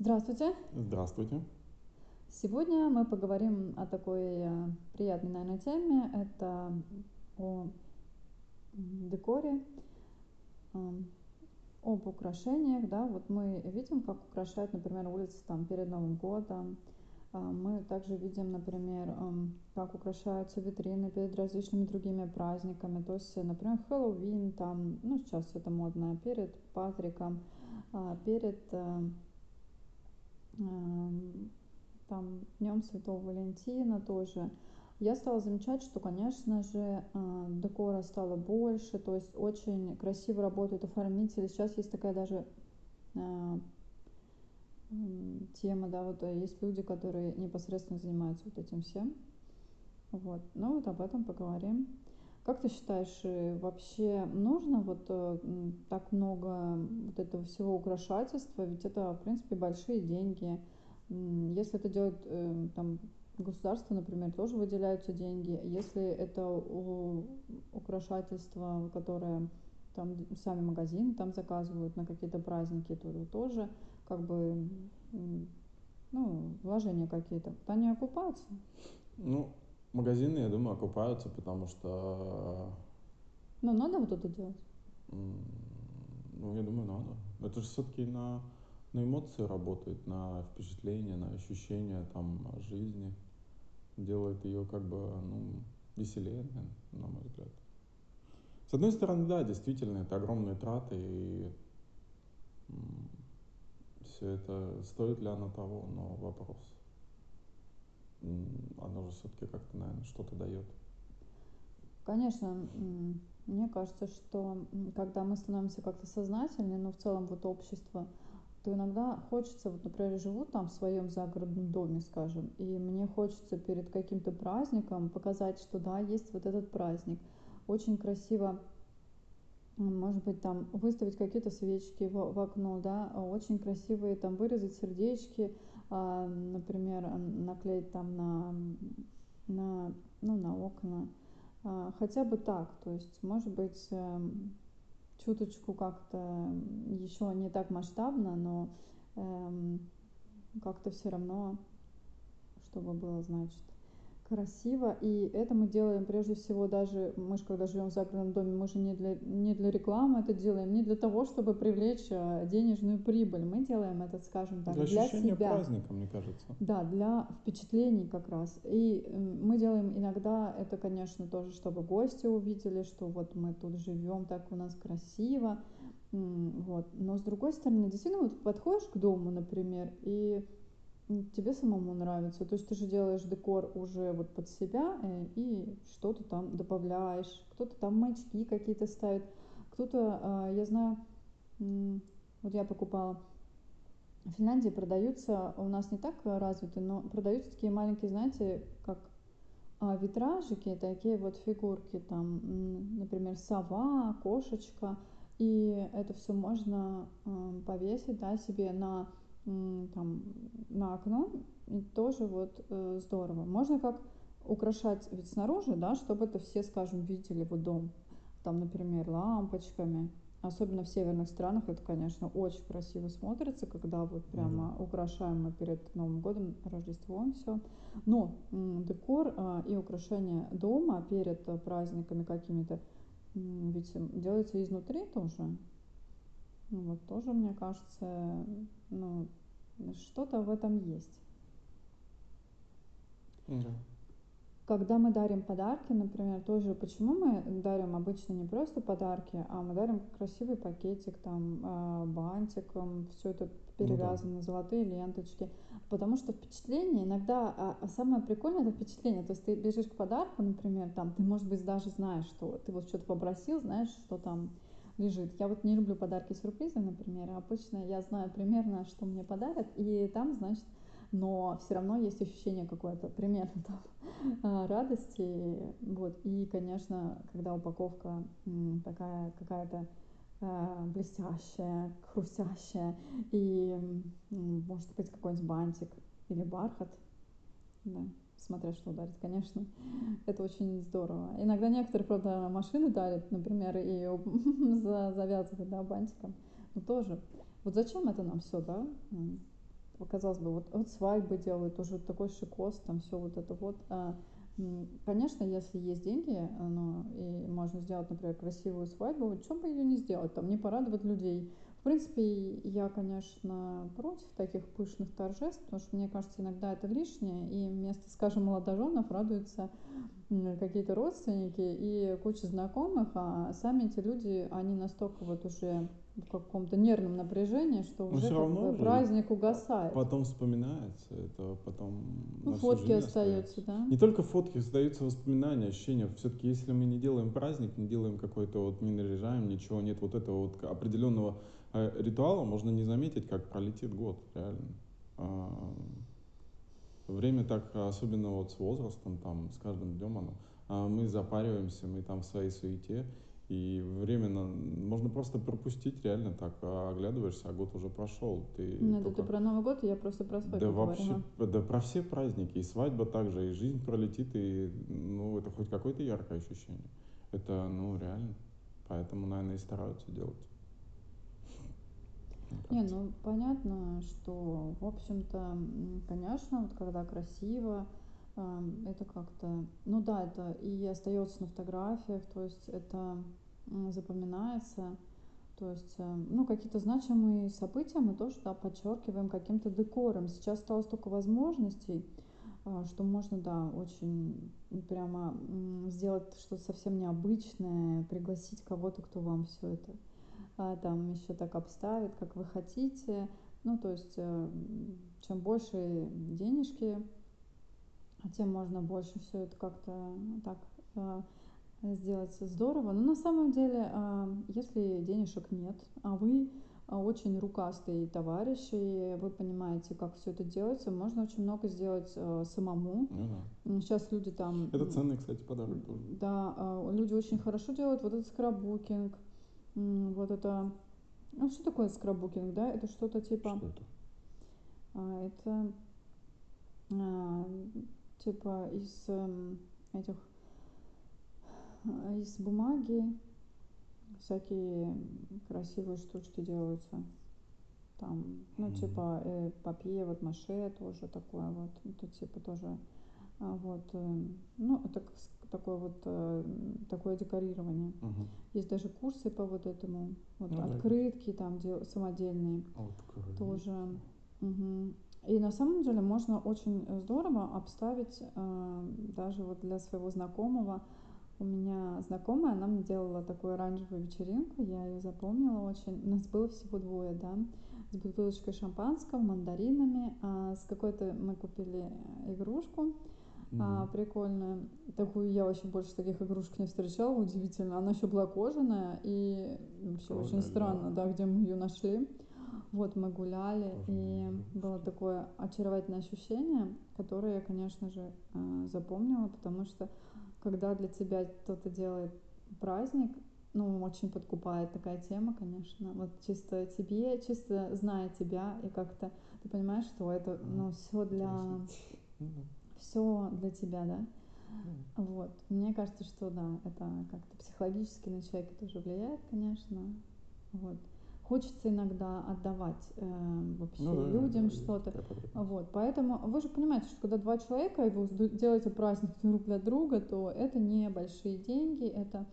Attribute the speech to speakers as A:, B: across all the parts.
A: Здравствуйте.
B: Здравствуйте.
A: Сегодня мы поговорим о такой э, приятной, наверное, теме. Это о декоре, об украшениях. Да? Вот мы видим, как украшают, например, улицы там, перед Новым годом. А мы также видим, например, как украшаются витрины перед различными другими праздниками. То есть, например, Хэллоуин, там, ну, сейчас это модно, перед Патриком, перед э, там Днем Святого Валентина тоже. Я стала замечать, что, конечно же, э, декора стало больше, то есть очень красиво работают оформители. Сейчас есть такая даже э, тема, да, вот э, есть люди, которые непосредственно занимаются вот этим всем. Вот, ну вот об этом поговорим. Как ты считаешь, вообще нужно вот так много вот этого всего украшательства? Ведь это, в принципе, большие деньги. Если это делает э, там, государство, например, тоже выделяются деньги. Если это украшательство, которое там сами магазины там заказывают на какие-то праздники, то тоже как бы ну, вложения какие-то. Они окупаются.
B: Ну, магазины, я думаю, окупаются, потому что...
A: Ну, надо вот это делать?
B: Ну, я думаю, надо. Это же все-таки на на эмоции работает, на впечатления, на ощущения там жизни. Делает ее как бы, ну, веселее, на мой взгляд. С одной стороны, да, действительно, это огромные траты, и все это стоит ли оно того, но вопрос. Оно же все-таки как-то, наверное, что-то дает.
A: Конечно, мне кажется, что когда мы становимся как-то сознательны, но в целом вот общество, то иногда хочется, вот, например, живу там в своем загородном доме, скажем, и мне хочется перед каким-то праздником показать, что да, есть вот этот праздник. Очень красиво, может быть, там выставить какие-то свечки в, в окно, да, очень красивые там вырезать сердечки, а, например, наклеить там на, на, ну, на окна. А, хотя бы так, то есть, может быть, эм, чуточку как-то еще не так масштабно, но эм, как-то все равно, чтобы было, значит, красиво. И это мы делаем прежде всего даже, мы же когда живем в загородном доме, мы же не для, не для рекламы это делаем, не для того, чтобы привлечь э, денежную прибыль. Мы делаем это, скажем так,
B: для,
A: для себя.
B: праздника, мне кажется.
A: Да, для впечатлений как раз. И мы делаем иногда это, конечно, тоже, чтобы гости увидели, что вот мы тут живем, так у нас красиво. Вот. Но с другой стороны, действительно, вот подходишь к дому, например, и тебе самому нравится. То есть ты же делаешь декор уже вот под себя э, и что-то там добавляешь. Кто-то там маячки какие-то ставит. Кто-то, а, я знаю, вот я покупала в Финляндии продаются, у нас не так развиты, но продаются такие маленькие, знаете, как а, витражики, такие вот фигурки, там, например, сова, кошечка, и это все можно повесить, да, себе на там, на окно, и тоже вот э, здорово. Можно как украшать ведь снаружи, да, чтобы это все, скажем, видели вот дом. Там, например, лампочками. Особенно в северных странах это, конечно, очень красиво смотрится, когда вот прямо mm-hmm. украшаем мы перед Новым годом, Рождеством все. Но м, декор а, и украшение дома перед а, праздниками какими-то м, ведь делается изнутри тоже. Ну, вот тоже, мне кажется, ну, что-то в этом есть.
B: Да.
A: Когда мы дарим подарки, например, тоже почему мы дарим обычно не просто подарки, а мы дарим красивый пакетик, там, а, бантиком, все это перевязано, ну, да. золотые ленточки. Потому что впечатление иногда, а, а самое прикольное это впечатление. То есть ты бежишь к подарку, например, там, ты, может быть, даже знаешь, что ты вот что-то попросил, знаешь, что там лежит. Я вот не люблю подарки сюрпризы, например. Обычно я знаю примерно, что мне подарят, и там, значит, но все равно есть ощущение какое-то примерно там а, радости. Вот. И, конечно, когда упаковка такая какая-то а, блестящая, хрустящая, и может быть какой-нибудь бантик или бархат, да, смотря что дарит, конечно. Это очень здорово. Иногда некоторые, правда, машины дарят, например, и завязывают, да, бантиком. Но тоже. Вот зачем это нам все, да? казалось бы, вот, вот свадьбы делают, уже такой шикос, там все вот это вот. А, конечно, если есть деньги, ну, и можно сделать, например, красивую свадьбу, вот что бы ее не сделать, там, не порадовать людей. В принципе, я, конечно, против таких пышных торжеств, потому что, мне кажется, иногда это лишнее, и вместо, скажем, молодоженов радуются какие-то родственники и куча знакомых, а сами эти люди, они настолько вот уже в каком-то нервном напряжении, что уже как бы праздник угасает.
B: Потом вспоминается, это потом
A: ну, фотки остаются, да?
B: Не только фотки, остаются воспоминания, ощущения. Все-таки если мы не делаем праздник, не делаем какой-то вот, не наряжаем, ничего, нет вот этого вот определенного ритуала, можно не заметить, как пролетит год, реально. А, время так, особенно вот с возрастом, там, с каждым днем оно, а мы запариваемся, мы там в своей суете, и временно можно просто пропустить реально так, а оглядываешься, а год уже прошел.
A: Ты ну, только... ты про Новый год, я просто про свадьбу
B: Да вообще, да про все праздники, и свадьба также, и жизнь пролетит, и ну это хоть какое-то яркое ощущение. Это, ну, реально. Поэтому, наверное, и стараются делать.
A: Не, ну понятно, что, в общем-то, конечно, вот когда красиво, это как-то, ну да, это и остается на фотографиях, то есть это запоминается, то есть, э, ну, какие-то значимые события мы тоже, да, подчеркиваем каким-то декором. Сейчас стало столько возможностей, а, что можно, да, очень прямо сделать что-то совсем необычное, пригласить кого-то, кто вам все это там еще так обставит, как вы хотите. Ну, то есть, э, чем больше денежки а тем можно больше все это как-то так э, сделать здорово. Но на самом деле, э, если денежек нет, а вы очень рукастый товарищ, и вы понимаете, как все это делается, можно очень много сделать э, самому. Ну, да. Сейчас люди там...
B: Это ценный, кстати, подарок
A: тоже. Да, люди очень хорошо делают вот этот скраббукинг, э, вот это... Ну, что такое скраббукинг, да? Это что-то типа...
B: Что это?
A: А, это а, типа из эм, этих из бумаги всякие красивые штучки делаются. Там, ну, mm-hmm. типа э, папье, вот маше тоже такое вот, это типа тоже, а, вот, э, ну, это такое вот, э, такое декорирование.
B: Uh-huh.
A: Есть даже курсы по вот этому, вот, ну, открытки да. там дел, самодельные.
B: Открытки.
A: Тоже. Угу. И на самом деле можно очень здорово обставить э, даже вот для своего знакомого. У меня знакомая, она мне делала такую оранжевую вечеринку, я ее запомнила очень. У нас было всего двое, да, с бутылочкой шампанского, мандаринами, а с какой-то мы купили игрушку mm-hmm. а, прикольную. Такую я вообще больше таких игрушек не встречала, удивительно. Она еще была кожаная и вообще Кожа, очень странно, да. да, где мы ее нашли. Вот мы гуляли, и было такое очаровательное ощущение, которое я, конечно же, э, запомнила, потому что когда для тебя кто-то делает праздник, ну, очень подкупает такая тема, конечно. Вот чисто тебе, чисто зная тебя, и как-то ты понимаешь, что это, ну, все для... Все для тебя, да? Вот. Мне кажется, что да, это как-то психологически на человека тоже влияет, конечно. Вот хочется иногда отдавать э, вообще ну, людям да, что-то. Вот, поэтому вы же понимаете, что когда два человека и вы делаете праздник друг для друга, то это не большие деньги, это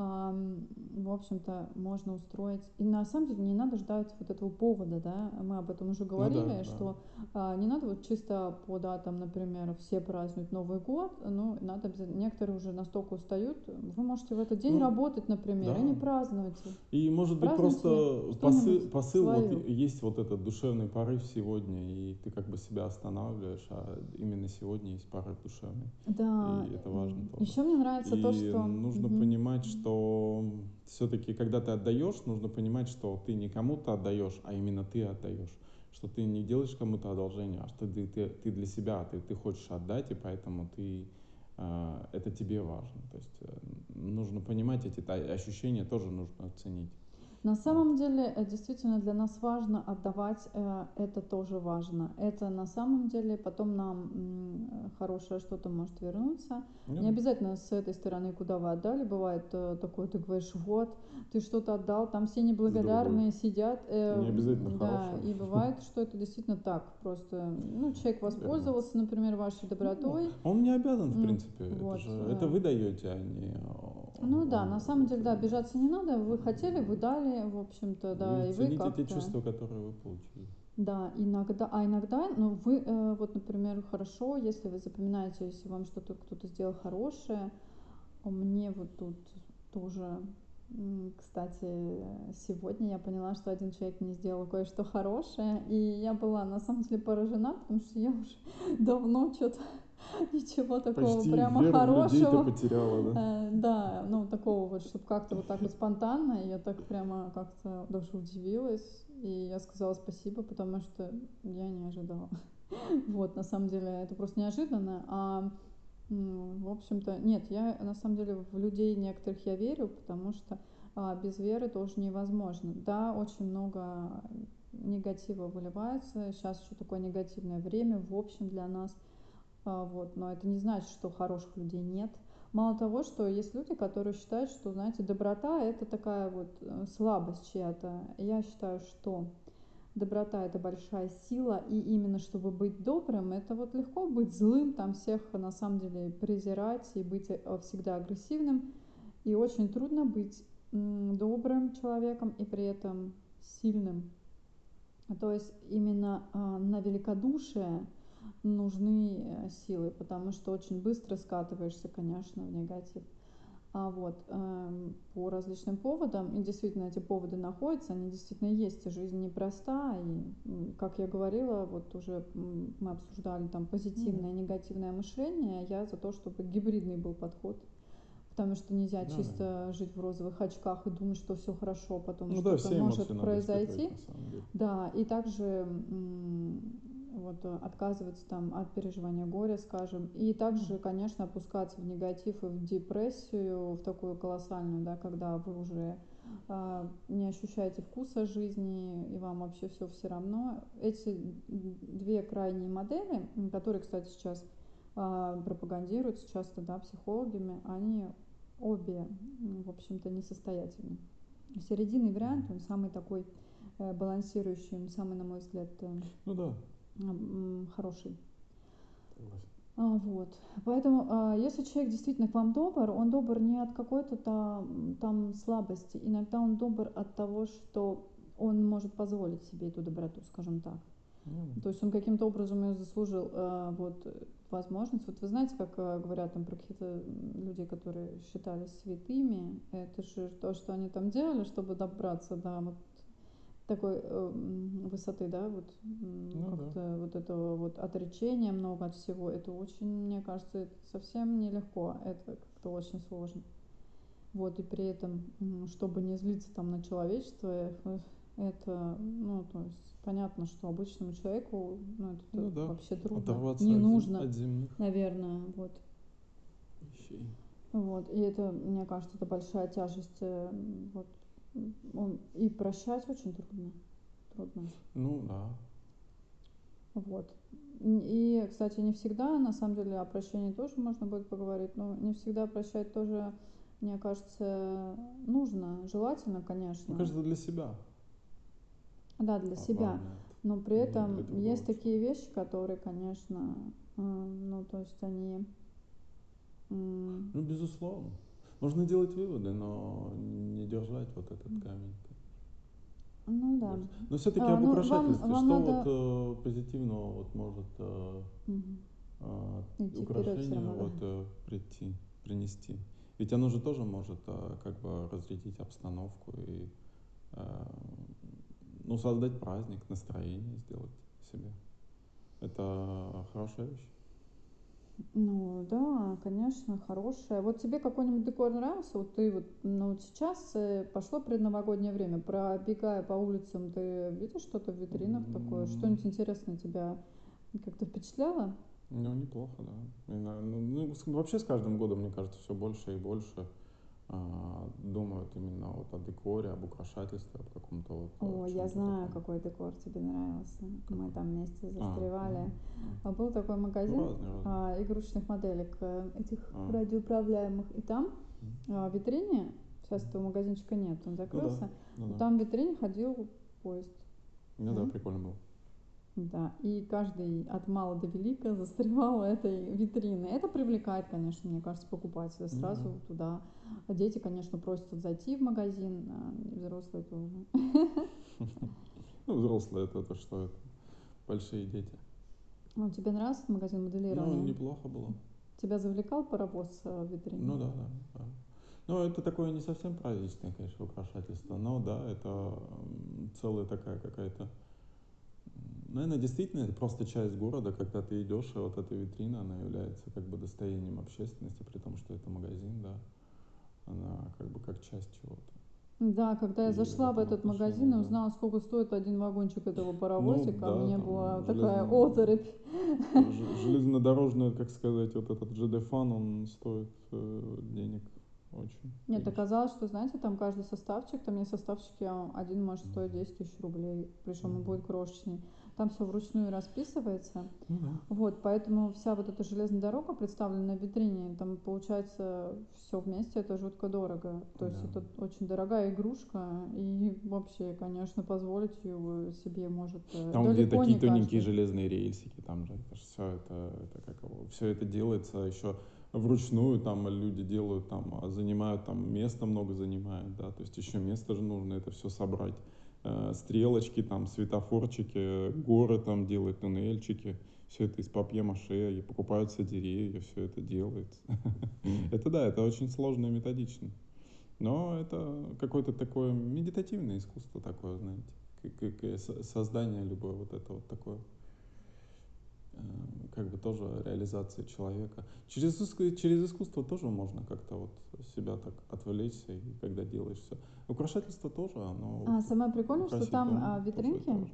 A: в общем-то, можно устроить. И на самом деле не надо ждать вот этого повода, да, мы об этом уже говорили, ну, да, что да. не надо вот чисто по датам, например, все празднуют Новый год, ну, надо некоторые уже настолько устают, вы можете в этот день ну, работать, например, да. и не праздновать.
B: И может быть просто посыл, посыл вот есть вот этот душевный порыв сегодня, и ты как бы себя останавливаешь, а именно сегодня есть порыв душевный.
A: Да.
B: И это важно тоже.
A: Еще мне нравится
B: и
A: то, что...
B: нужно угу. понимать, что что все-таки, когда ты отдаешь, нужно понимать, что ты не кому-то отдаешь, а именно ты отдаешь. Что ты не делаешь кому-то одолжение, а что ты, ты, ты для себя, ты, ты хочешь отдать, и поэтому ты, э, это тебе важно. То есть э, нужно понимать эти ощущения, тоже нужно оценить.
A: На самом деле, э, действительно, для нас важно отдавать, э, это тоже важно. Это на самом деле потом нам хорошее что-то может вернуться. Не обязательно с этой стороны, куда вы отдали. Бывает э, такое, ты говоришь, вот, ты что-то отдал, там все неблагодарные сидят.
B: Не обязательно
A: Да, и бывает, что это действительно так. Просто, ну, человек воспользовался, например, вашей добротой.
B: Ну, он не обязан, в принципе. Вот, это, же, это вы даете, а не
A: ну да, на самом деле, да, обижаться не надо. Вы хотели, вы дали, в общем-то, да,
B: вы
A: и вы
B: как-то... те чувства, которые вы получили.
A: Да, иногда, а иногда, ну вы, э, вот, например, хорошо, если вы запоминаете, если вам что-то кто-то сделал хорошее, а мне вот тут тоже, кстати, сегодня я поняла, что один человек мне сделал кое-что хорошее, и я была на самом деле поражена, потому что я уже давно что-то ничего такого
B: Почти
A: прямо
B: веру
A: хорошего.
B: потеряла, да?
A: Э, да, ну такого вот, чтобы как-то вот так вот спонтанно, я так прямо как-то даже удивилась, и я сказала спасибо, потому что я не ожидала. Вот, на самом деле, это просто неожиданно, а в общем-то, нет, я на самом деле в людей некоторых я верю, потому что а, без веры тоже невозможно. Да, очень много негатива выливается. Сейчас еще такое негативное время, в общем, для нас – а, вот, но это не значит, что хороших людей нет. Мало того, что есть люди, которые считают, что, знаете, доброта это такая вот э, слабость чья-то. Я считаю, что доброта это большая сила, и именно чтобы быть добрым, это вот легко быть злым, там всех на самом деле презирать и быть э, всегда агрессивным. И очень трудно быть добрым человеком и при этом сильным. То есть именно а, на великодушие – нужны э, силы, потому что очень быстро скатываешься, конечно, в негатив. А вот э, по различным поводам, и действительно эти поводы находятся, они действительно есть, и жизнь непроста, и, как я говорила, вот уже мы обсуждали там позитивное и негативное мышление, я за то, чтобы гибридный был подход, потому что нельзя да, чисто да. жить в розовых очках и думать, что все хорошо, а потом ну, что-то да, может произойти. Да, и также вот, э, отказываться там от переживания горя, скажем, и также, конечно, опускаться в негатив и в депрессию, в такую колоссальную, да, когда вы уже э, не ощущаете вкуса жизни и вам вообще все все равно. Эти две крайние модели, которые, кстати, сейчас э, пропагандируются часто, да, психологами, они обе, в общем-то, несостоятельны. Серединный вариант, он самый такой э, балансирующий, самый, на мой взгляд, э,
B: ну да
A: хороший. А, вот. Поэтому, а, если человек действительно к вам добр, он добр не от какой-то там, там слабости. Иногда он добр от того, что он может позволить себе эту доброту, скажем так. Mm. То есть он каким-то образом ее заслужил э, вот, возможность. Вот вы знаете, как э, говорят там про какие-то людей, которые считались святыми, это же то, что они там делали, чтобы добраться до вот такой э, высоты, да, вот ну, как-то да. вот этого вот отречения много от всего, это очень, мне кажется, это совсем нелегко, это как-то очень сложно. Вот, и при этом, чтобы не злиться там на человечество, это, ну, то есть понятно, что обычному человеку, ну, это ну, да. вообще трудно, не нужно, от земных наверное, вот. Вещей. Вот, и это, мне кажется, это большая тяжесть э, вот он, и прощать очень трудно. Трудно.
B: Ну да.
A: Вот. И, кстати, не всегда, на самом деле, о прощении тоже можно будет поговорить, но не всегда прощать тоже, мне кажется, нужно, желательно, конечно.
B: Мне кажется, для себя.
A: Да, для а себя. Но при этом есть такие вещи, которые, конечно, э, ну, то есть они...
B: Ну, безусловно. Можно делать выводы, но не держать вот этот камень.
A: Ну да.
B: Но все-таки а, об ну, украшательстве. Вам, вам что надо... вот э, позитивного вот может э, э, украшение вот, э, прийти, принести? Ведь оно же тоже может э, как бы разрядить обстановку и э, ну, создать праздник, настроение сделать себе. Это хорошая вещь.
A: Ну да, конечно, хорошая. Вот тебе какой-нибудь декор нравился? Вот ты вот, ну вот сейчас э, пошло предновогоднее время, пробегая по улицам, ты видишь что-то в витринах такое? Что-нибудь интересное тебя как-то впечатляло?
B: Ну, неплохо, да. Ну, ну, вообще с каждым годом, мне кажется, все больше и больше думают именно вот о декоре, об украшательстве, об каком-то вот.
A: О, я знаю, таком. какой декор тебе нравился. Мы там вместе а, застревали. А, а. Был такой магазин ну, разный, разный. А, игрушечных моделек э, этих а. радиоуправляемых, и там а, в витрине сейчас этого магазинчика нет, он закрылся. Ну, да. Ну, да. Там в витрине ходил поезд.
B: Ну да, прикольно было.
A: Да, и каждый от мала до велика застревал в этой витрине. Это привлекает, конечно, мне кажется, покупателя сразу mm-hmm. туда. Дети, конечно, просят зайти в магазин, а взрослые тоже.
B: Ну, взрослые это то, что это. Большие дети.
A: Ну, тебе нравился магазин моделирования?
B: Ну, неплохо было.
A: Тебя завлекал паровоз э, в витрине?
B: Ну да, да, да. Ну, это такое не совсем праздничное, конечно, украшательство, но да, это целая такая какая-то Наверное, действительно, это просто часть города, когда ты идешь, и вот эта витрина, она является как бы достоянием общественности, при том, что это магазин, да, она как бы как часть чего-то.
A: Да, когда я и зашла в этот магазин и узнала, сколько стоит один вагончик этого паровозика, ну, да, мне была такая оторопь.
B: Железнодорожный, как сказать, вот этот ЖД-фан, он стоит э, денег очень.
A: Нет, конечно. оказалось, что, знаете, там каждый составчик, там не составчики, а один может стоить 10 тысяч рублей, причем он будет крошечный там все вручную расписывается.
B: Ну, да.
A: Вот, поэтому вся вот эта железная дорога представлена на витрине, там получается все вместе, это жутко дорого. То да. есть это очень дорогая игрушка, и вообще, конечно, позволить ее себе может
B: э, Там, где такие тоненькие железные рельсики, там же это все это, это как все это делается еще вручную там люди делают там занимают там место много занимают да то есть еще место же нужно это все собрать стрелочки, там, светофорчики, горы там делают, туннельчики. Все это из папье-маше, и покупаются деревья, все это делается. Это да, это очень сложно и методично. Но это какое-то такое медитативное искусство такое, знаете, создание любое вот это вот такое. Э, как бы тоже реализация человека. Через, через искусство тоже можно как-то вот себя так отвлечься, и когда делаешь все. Украшательство тоже, оно...
A: А, самое прикольное, что там а, витринки,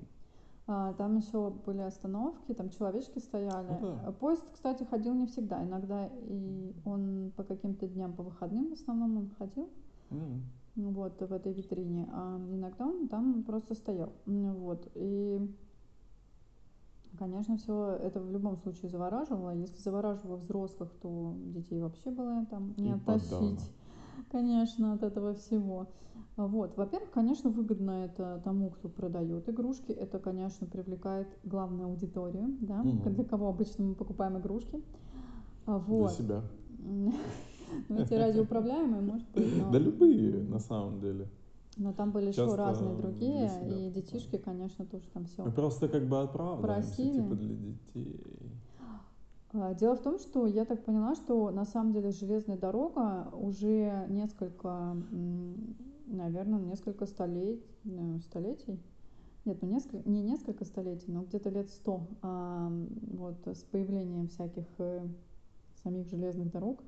A: а, там еще были остановки, там человечки стояли. Ну, да. Поезд, кстати, ходил не всегда. Иногда и он по каким-то дням, по выходным в основном он ходил.
B: Mm.
A: Вот, в этой витрине. А иногда он там просто стоял. Вот. И Конечно, все это в любом случае завораживало. Если завораживало взрослых, то детей вообще было там не И оттащить, подавно. конечно, от этого всего. Вот. Во-первых, конечно, выгодно это тому, кто продает игрушки. Это, конечно, привлекает главную аудиторию, да, угу. для кого обычно мы покупаем игрушки. Вот.
B: Для себя.
A: Ну, эти радиоуправляемые, может быть.
B: Да любые, на самом деле.
A: Но там были еще разные другие, и детишки, конечно, тоже там все.
B: Мы просто как бы просили. типа для детей.
A: А, дело в том, что я так поняла, что на самом деле железная дорога уже несколько, наверное, несколько столетий, ну, столетий, нет, ну несколько, не несколько столетий, но где-то лет сто, а, вот с появлением всяких э, самих железных дорог,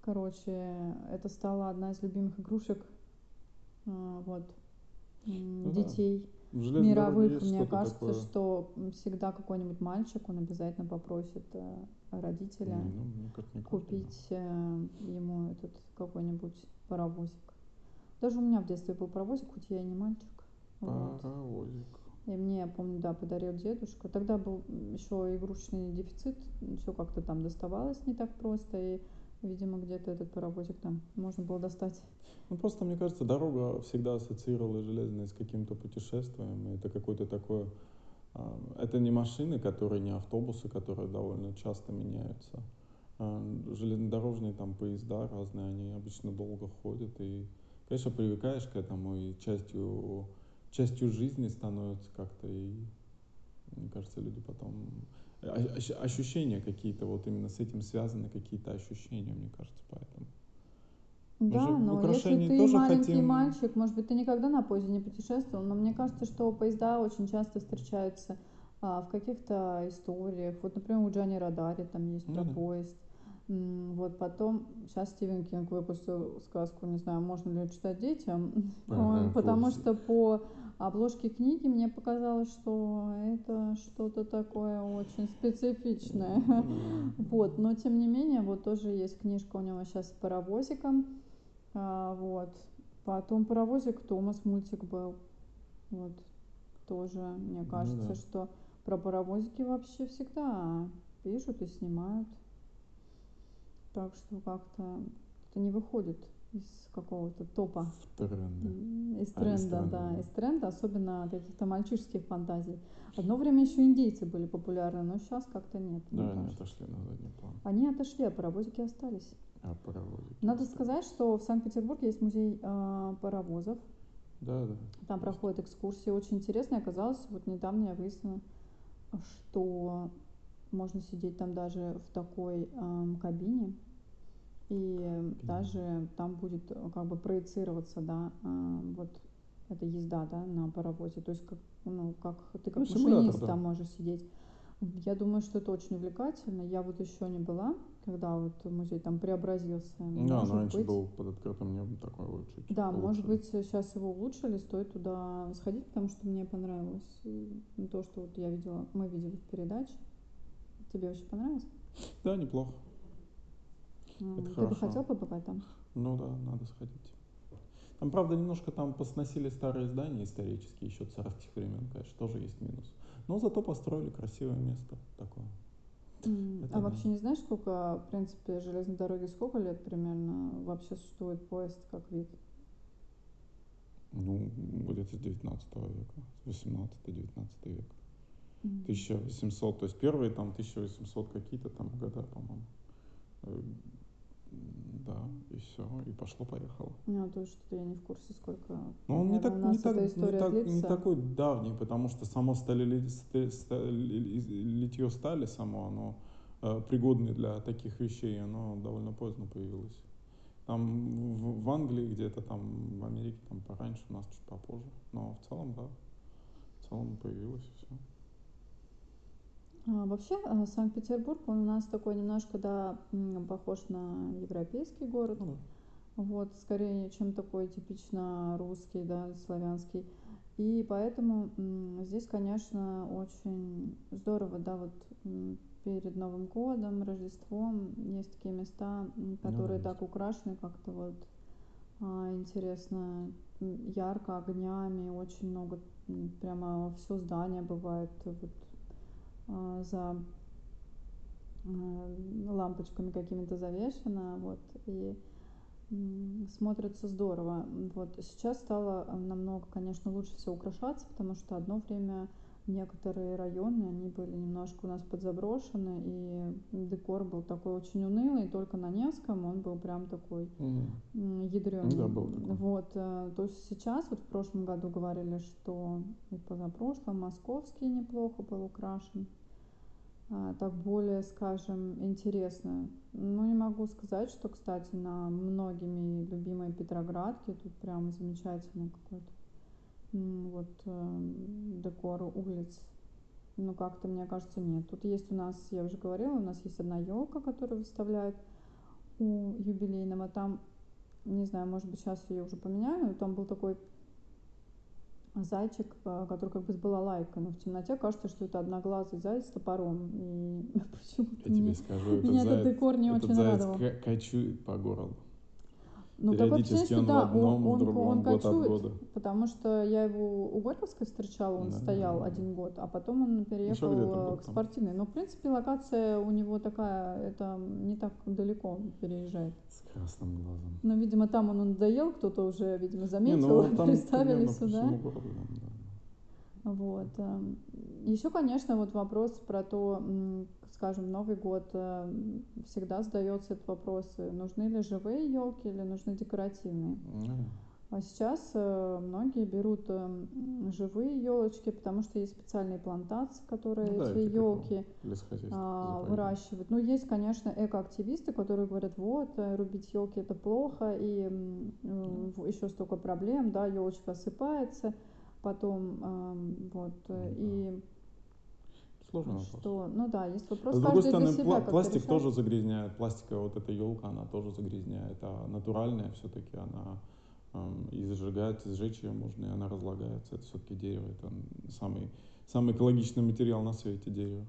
A: короче, это стала одна из любимых игрушек вот, ну, детей да. мировых. Мне кажется, такое. что всегда какой-нибудь мальчик, он обязательно попросит э, родителя
B: ну,
A: купить э, ему этот какой-нибудь паровозик. Даже у меня в детстве был паровозик, хоть я и не мальчик.
B: Паровозик.
A: Вот. И мне, я помню, да, подарил дедушка. Тогда был еще игрушечный дефицит, все как-то там доставалось не так просто. И Видимо, где-то этот паровозик там можно было достать.
B: Ну, просто, мне кажется, дорога всегда ассоциировала железная с каким-то путешествием. Это какой-то такой... А, это не машины, которые не автобусы, которые довольно часто меняются. А, железнодорожные там поезда разные, они обычно долго ходят. И, конечно, привыкаешь к этому, и частью, частью жизни становится как-то. И, мне кажется, люди потом ощущения какие-то, вот именно с этим связаны какие-то ощущения, мне кажется, поэтому.
A: Да, но если ты маленький хотим... мальчик, может быть, ты никогда на поезде не путешествовал, но мне кажется, что поезда очень часто встречаются а, в каких-то историях. Вот, например, у Джани Радари там есть про ну, поезд. Вот потом, сейчас Стивен Кинг выпустил сказку, не знаю, можно ли читать детям, ага, потому что по обложке книги мне показалось, что это что-то такое очень специфичное. Вот, но тем не менее, вот тоже есть книжка у него сейчас с паровозиком. А, вот. Потом паровозик Томас мультик был. Вот. Тоже, мне
B: Ну
A: кажется,
B: да.
A: что про паровозики вообще всегда пишут и снимают. Так что как-то это не выходит из какого-то топа. М, Из
B: А, из
A: тренда,
B: тренда,
A: да, из тренда, особенно каких-то мальчишеских фантазий. Одно время еще индейцы были популярны, но сейчас как-то нет.
B: Да, они
A: кажется.
B: отошли на задний план.
A: Они отошли, а паровозики остались.
B: А паровозики.
A: Надо
B: остались.
A: сказать, что в Санкт-Петербурге есть музей а, паровозов.
B: Да, да.
A: Там проходят экскурсии. Очень интересно оказалось, вот недавно я выяснила, что можно сидеть там даже в такой ам, кабине, и даже там будет э, как бы проецироваться, да, а, вот эта езда, да, на паровозе. То есть как, ну, как ты как
B: Ну,
A: машинист
B: да.
A: там можешь сидеть. Я думаю, что это очень увлекательно. Я вот еще не была, когда вот музей там преобразился.
B: Да,
A: Может
B: но раньше
A: быть,
B: был под открытым небом такой лучше. чуть
A: да, может
B: лучше.
A: быть, сейчас его улучшили, стоит туда сходить, потому что мне понравилось то, что вот я видела, мы видели в передаче. Тебе очень понравилось?
B: Да, неплохо. Это
A: Ты бы
B: хорошо.
A: хотел побывать там?
B: Ну да, надо сходить. Там, правда, немножко там посносили старые здания исторические, еще царских времен, конечно, тоже есть минус. Но зато построили красивое место такое. Это
A: А
B: да.
A: вообще не знаешь, сколько, в принципе, железной дороги, сколько лет примерно вообще существует поезд как вид?
B: Ну, где-то с 19 века, 18-19 век.
A: М.
B: 1800, то есть первые там 1800 какие-то там года, по-моему. Да, и все, и пошло-поехало.
A: Ну, то есть что я не в курсе, сколько
B: Но он не, так, не, так, не, так- не такой давний, потому что само стали, ст- ста- ли- литье стали само, оно э, пригодное для таких вещей, оно довольно поздно появилось. Там в, в Англии где-то, там в Америке там пораньше, у нас чуть попозже. Но в целом, да, в целом появилось.
A: А, Вообще, а, Санкт-Петербург, он у нас такой немножко, да, похож на европейский город.
B: Ну,
A: Вот, скорее, чем такой типично русский, да, славянский. И поэтому здесь, конечно, очень здорово, да, вот перед Новым годом, Рождеством есть такие места, которые так украшены как-то вот а, интересно, ярко, огнями, очень много, прямо все здание бывает вот а, за э, лампочками какими-то завешено, вот, и смотрится здорово. Вот сейчас стало намного, конечно, лучше все украшаться, потому что одно время некоторые районы, они были немножко у нас подзаброшены, и декор был такой очень унылый, только на Невском он был прям такой
B: Мгм.
A: ядреный.
B: Да, был такой.
A: Вот, э, то есть сейчас, вот в прошлом году говорили, что и позапрошлом московский неплохо был украшен. А, так более, скажем, интересно. Ну, не могу сказать, что, кстати, на многими любимой Петроградке тут прям замечательный какой-то вот э, декор улиц. Ну, как-то, мне кажется, нет. Тут есть у нас, я уже говорила, у нас есть одна елка, которую выставляют у юбилейного. Там, не знаю, может быть, сейчас ее уже поменяли, но там был такой зайчик, э, который как бы с балалайкой, но в темноте кажется, что это одноглазый заяц с топором. И почему-то
B: Я тебе
A: мне,
B: скажу, этот
A: меня этот
B: заяц,
A: декор не
B: этот
A: очень
B: заяц
A: радовал.
B: ка- кочует по городу.
A: Ну, такое
B: Периодически
A: что
B: он в
A: да, он,
B: одном, в
A: он,
B: другом,
A: он
B: год от
A: кочует,
B: года.
A: потому что я его у Горьковской встречала, он
B: Да,
A: стоял
B: да,
A: один год, а потом он переехал
B: был
A: к
B: там.
A: спортивной. Но, в принципе, локация у него такая, это не так далеко переезжает.
B: С красным глазом.
A: Но, видимо, там он надоел, кто-то уже, видимо, заметил,
B: Не, ну там
A: приставили сюда.
B: городу, да.
A: Вот. Еще, конечно, вот вопрос про то, скажем, Новый год э, всегда задается этот вопрос, э, нужны ли живые елки или нужны декоративные.
B: Ну,
A: А сейчас э, многие берут э, м, живые елочки, потому что есть специальные плантации, которые
B: Ну да,
A: эти елки а, выращивают. Ну, есть, конечно, экоактивисты, которые говорят, вот, э, рубить елки это плохо, и еще столько проблем, да, елочка осыпается, потом ам, вот,
B: да.
A: и
B: Сложный вопрос.
A: что, ну да, есть вопрос,
B: А с другой стороны,
A: себя
B: пла- пластик
A: решает.
B: тоже загрязняет. Пластиковая вот эта елка, она тоже загрязняет. А натуральная все-таки она эм, и зажигается, сжечь ее можно, и она разлагается. Это все-таки дерево. Это самый, самый экологичный материал на свете дерево.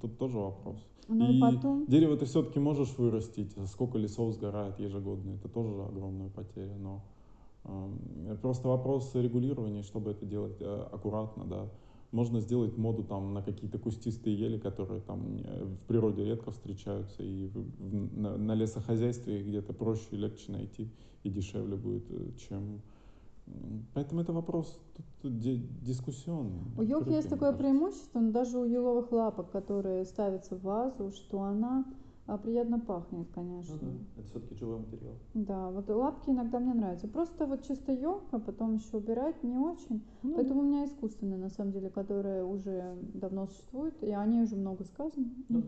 B: Тут тоже вопрос.
A: Ну и, потом...
B: дерево ты все-таки можешь вырастить, сколько лесов сгорает ежегодно, это тоже огромная потеря, но э, просто вопрос регулирования, чтобы это делать э, аккуратно, да. Можно сделать моду там на какие-то кустистые ели, которые там в природе редко встречаются, и в, в, на, на лесохозяйстве где-то проще и легче найти, и дешевле будет, э, чем Поэтому это вопрос тут дискуссионный.
A: У елки есть такое кажется. преимущество, но даже у еловых лапок, которые ставятся в вазу, что она а, приятно пахнет, конечно. Ну,
B: да. Это все-таки живой материал.
A: Да, вот лапки иногда мне нравятся. Просто вот чисто елка, потом еще убирать не очень. Ну, Поэтому у меня искусственные, на самом деле, которые уже давно существуют, и они уже много сказано. Ну,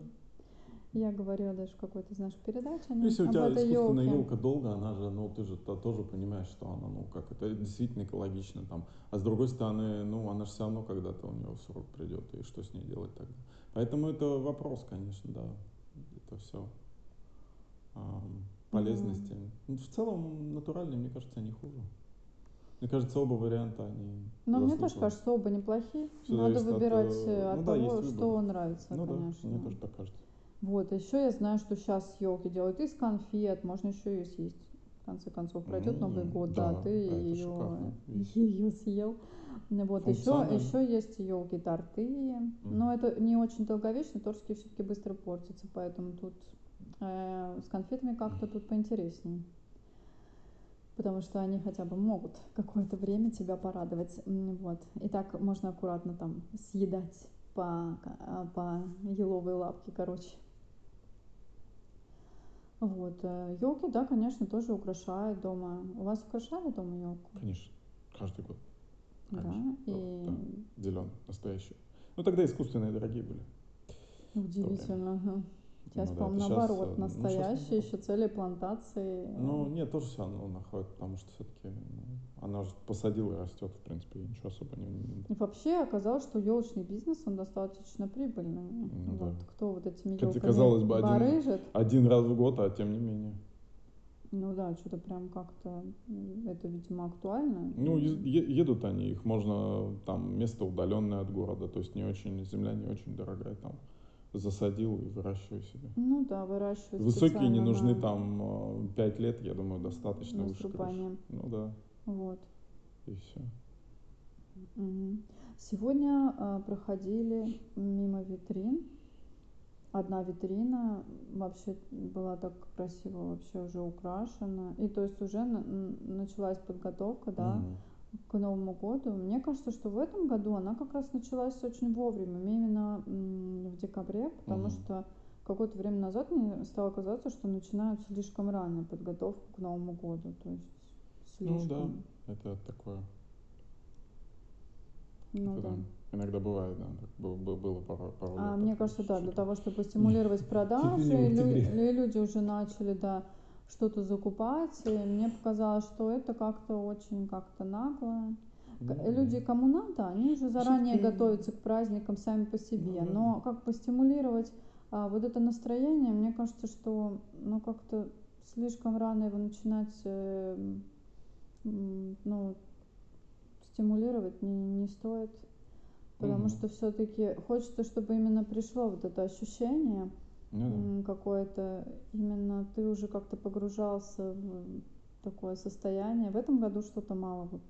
A: я говорила даже в какой-то из наших передач о
B: нем. Если у тебя искусственная елка долго, она же, ну ты же -то тоже понимаешь, что она, ну как это действительно экологично там. А с другой стороны, ну она же все равно когда-то у нее срок придет, и что с ней делать тогда. Поэтому это вопрос, конечно, да. Это все полезности. Mm. Ну, в целом натуральные, мне кажется, они хуже. Мне кажется, оба варианта они.
A: Но мне тоже кажется, оба неплохие. Все Надо выбирать от, э, от ну, того, да, что нравится, ну, конечно.
B: Да, мне тоже так кажется.
A: Вот, еще я знаю, что сейчас елки делают из конфет, можно еще ее съесть. В конце концов, пройдет mm, Новый год, да, да ты ее, ее съел. Вот, еще, еще есть елки торты, но это не очень долговечно, торжки все-таки быстро портятся, поэтому тут э, с конфетами как-то тут поинтереснее. Потому что они хотя бы могут какое-то время тебя порадовать. Вот. И так можно аккуратно там съедать по, а, по еловой лапке, короче. Вот. Елки, э, да, конечно, тоже украшают дома. У вас украшали дома елку?
B: Конечно. Каждый год.
A: Конечно. Да,
B: и... да. Зеленый, настоящий. Ну, тогда искусственные дорогие были.
A: Удивительно. Сейчас, ну, по-моему, да, наоборот, сейчас, настоящие ну, еще цели плантации.
B: Ну, нет, тоже все равно находит, потому что все-таки ну, она же посадила и растет, в принципе, и ничего особо не...
A: И вообще оказалось, что елочный бизнес, он достаточно прибыльный. Ну, вот да. кто вот этими елками
B: казалось бы, один, один раз в год, а тем не менее.
A: Ну да, что-то прям как-то это, видимо, актуально.
B: Ну, едут они, их можно, там, место удаленное от города, то есть не очень, земля не очень дорогая там засадил и выращиваю себе.
A: Ну да, выращиваю.
B: Высокие не нужны на... там 5 э, лет, я думаю, достаточно выше крыши. Ну да.
A: Вот.
B: И все.
A: Угу. Сегодня э, проходили мимо витрин. Одна витрина вообще была так красиво вообще уже украшена. И то есть уже на, началась подготовка, да. Угу к Новому году. Мне кажется, что в этом году она как раз началась очень вовремя, именно в декабре, потому mm что какое-то время назад мне стало казаться, что начинают слишком рано подготовку к Новому году. То есть слишком.
B: Ну да, это такое.
A: Ну это, да.
B: Иногда бывает, да, было, было пару, пару
A: А мне кажется, да, для того, чтобы стимулировать продажи, лю- люди уже начали, да, что-то закупать. И мне показалось, что это как-то очень как-то нагло. Mm-hmm. Люди, кому надо, они уже заранее готовятся к праздникам сами по себе. Mm-hmm. Но как постимулировать а, вот это настроение, мне кажется, что ну как-то слишком рано его начинать э, ну, стимулировать не, не стоит. Потому что все-таки хочется, чтобы именно пришло вот это ощущение ну, какое-то именно ты уже как-то погружался в такое состояние. В этом году что-то мало вот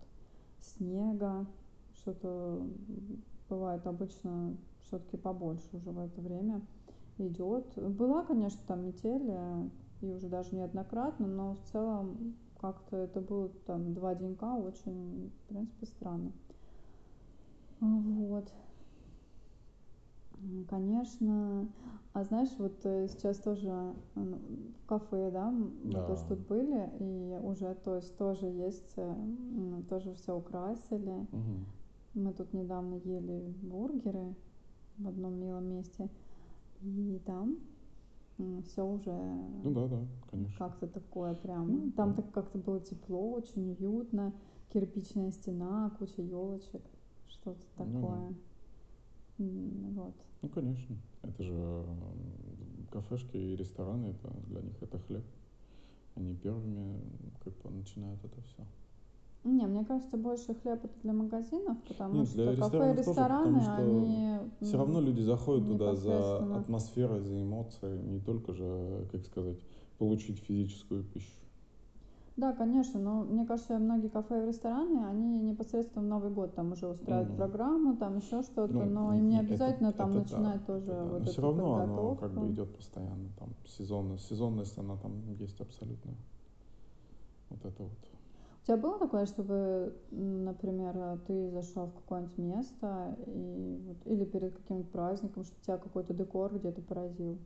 A: снега, что-то бывает обычно все-таки побольше уже в это время идет. Была, конечно, там метель, и уже даже неоднократно, но в целом как-то это было там два денька очень, в принципе, странно. Вот. Конечно. А знаешь, вот э, сейчас тоже ну, в кафе, да, мы да. тоже тут были, и уже, то есть тоже есть, э, тоже все украсили. Угу. Мы тут недавно ели бургеры в одном милом месте, и там все уже
B: ну да, да, конечно.
A: как-то такое прям. Ну, там да. так как-то было тепло, очень уютно, кирпичная стена, куча елочек, что-то такое. Ну. Вот.
B: Ну, конечно. Это же кафешки и рестораны, это для них это хлеб. Они первыми как бы начинают это все.
A: Не, мне кажется, больше хлеб это для магазинов, потому
B: Нет,
A: что кафе и
B: тоже,
A: рестораны,
B: потому что
A: они
B: Все равно люди заходят туда за атмосферой, за эмоцией, не только же, как сказать, получить физическую пищу.
A: Да, конечно, но мне кажется, многие кафе и рестораны, они непосредственно в Новый год там уже устраивают
B: Мгм.
A: программу, там еще что-то,
B: Ну,
A: но им не
B: и это-
A: обязательно там
B: это да,
A: начинать
B: это
A: тоже
B: да.
A: вот
B: Но
A: эту
B: все равно оно как бы идет постоянно, там сезонность, сезонность она там есть абсолютно. Вот это вот.
A: У тебя было такое, чтобы, например, ты зашел в какое-нибудь место и вот, или перед каким-нибудь праздником, что тебя какой-то декор где-то поразил?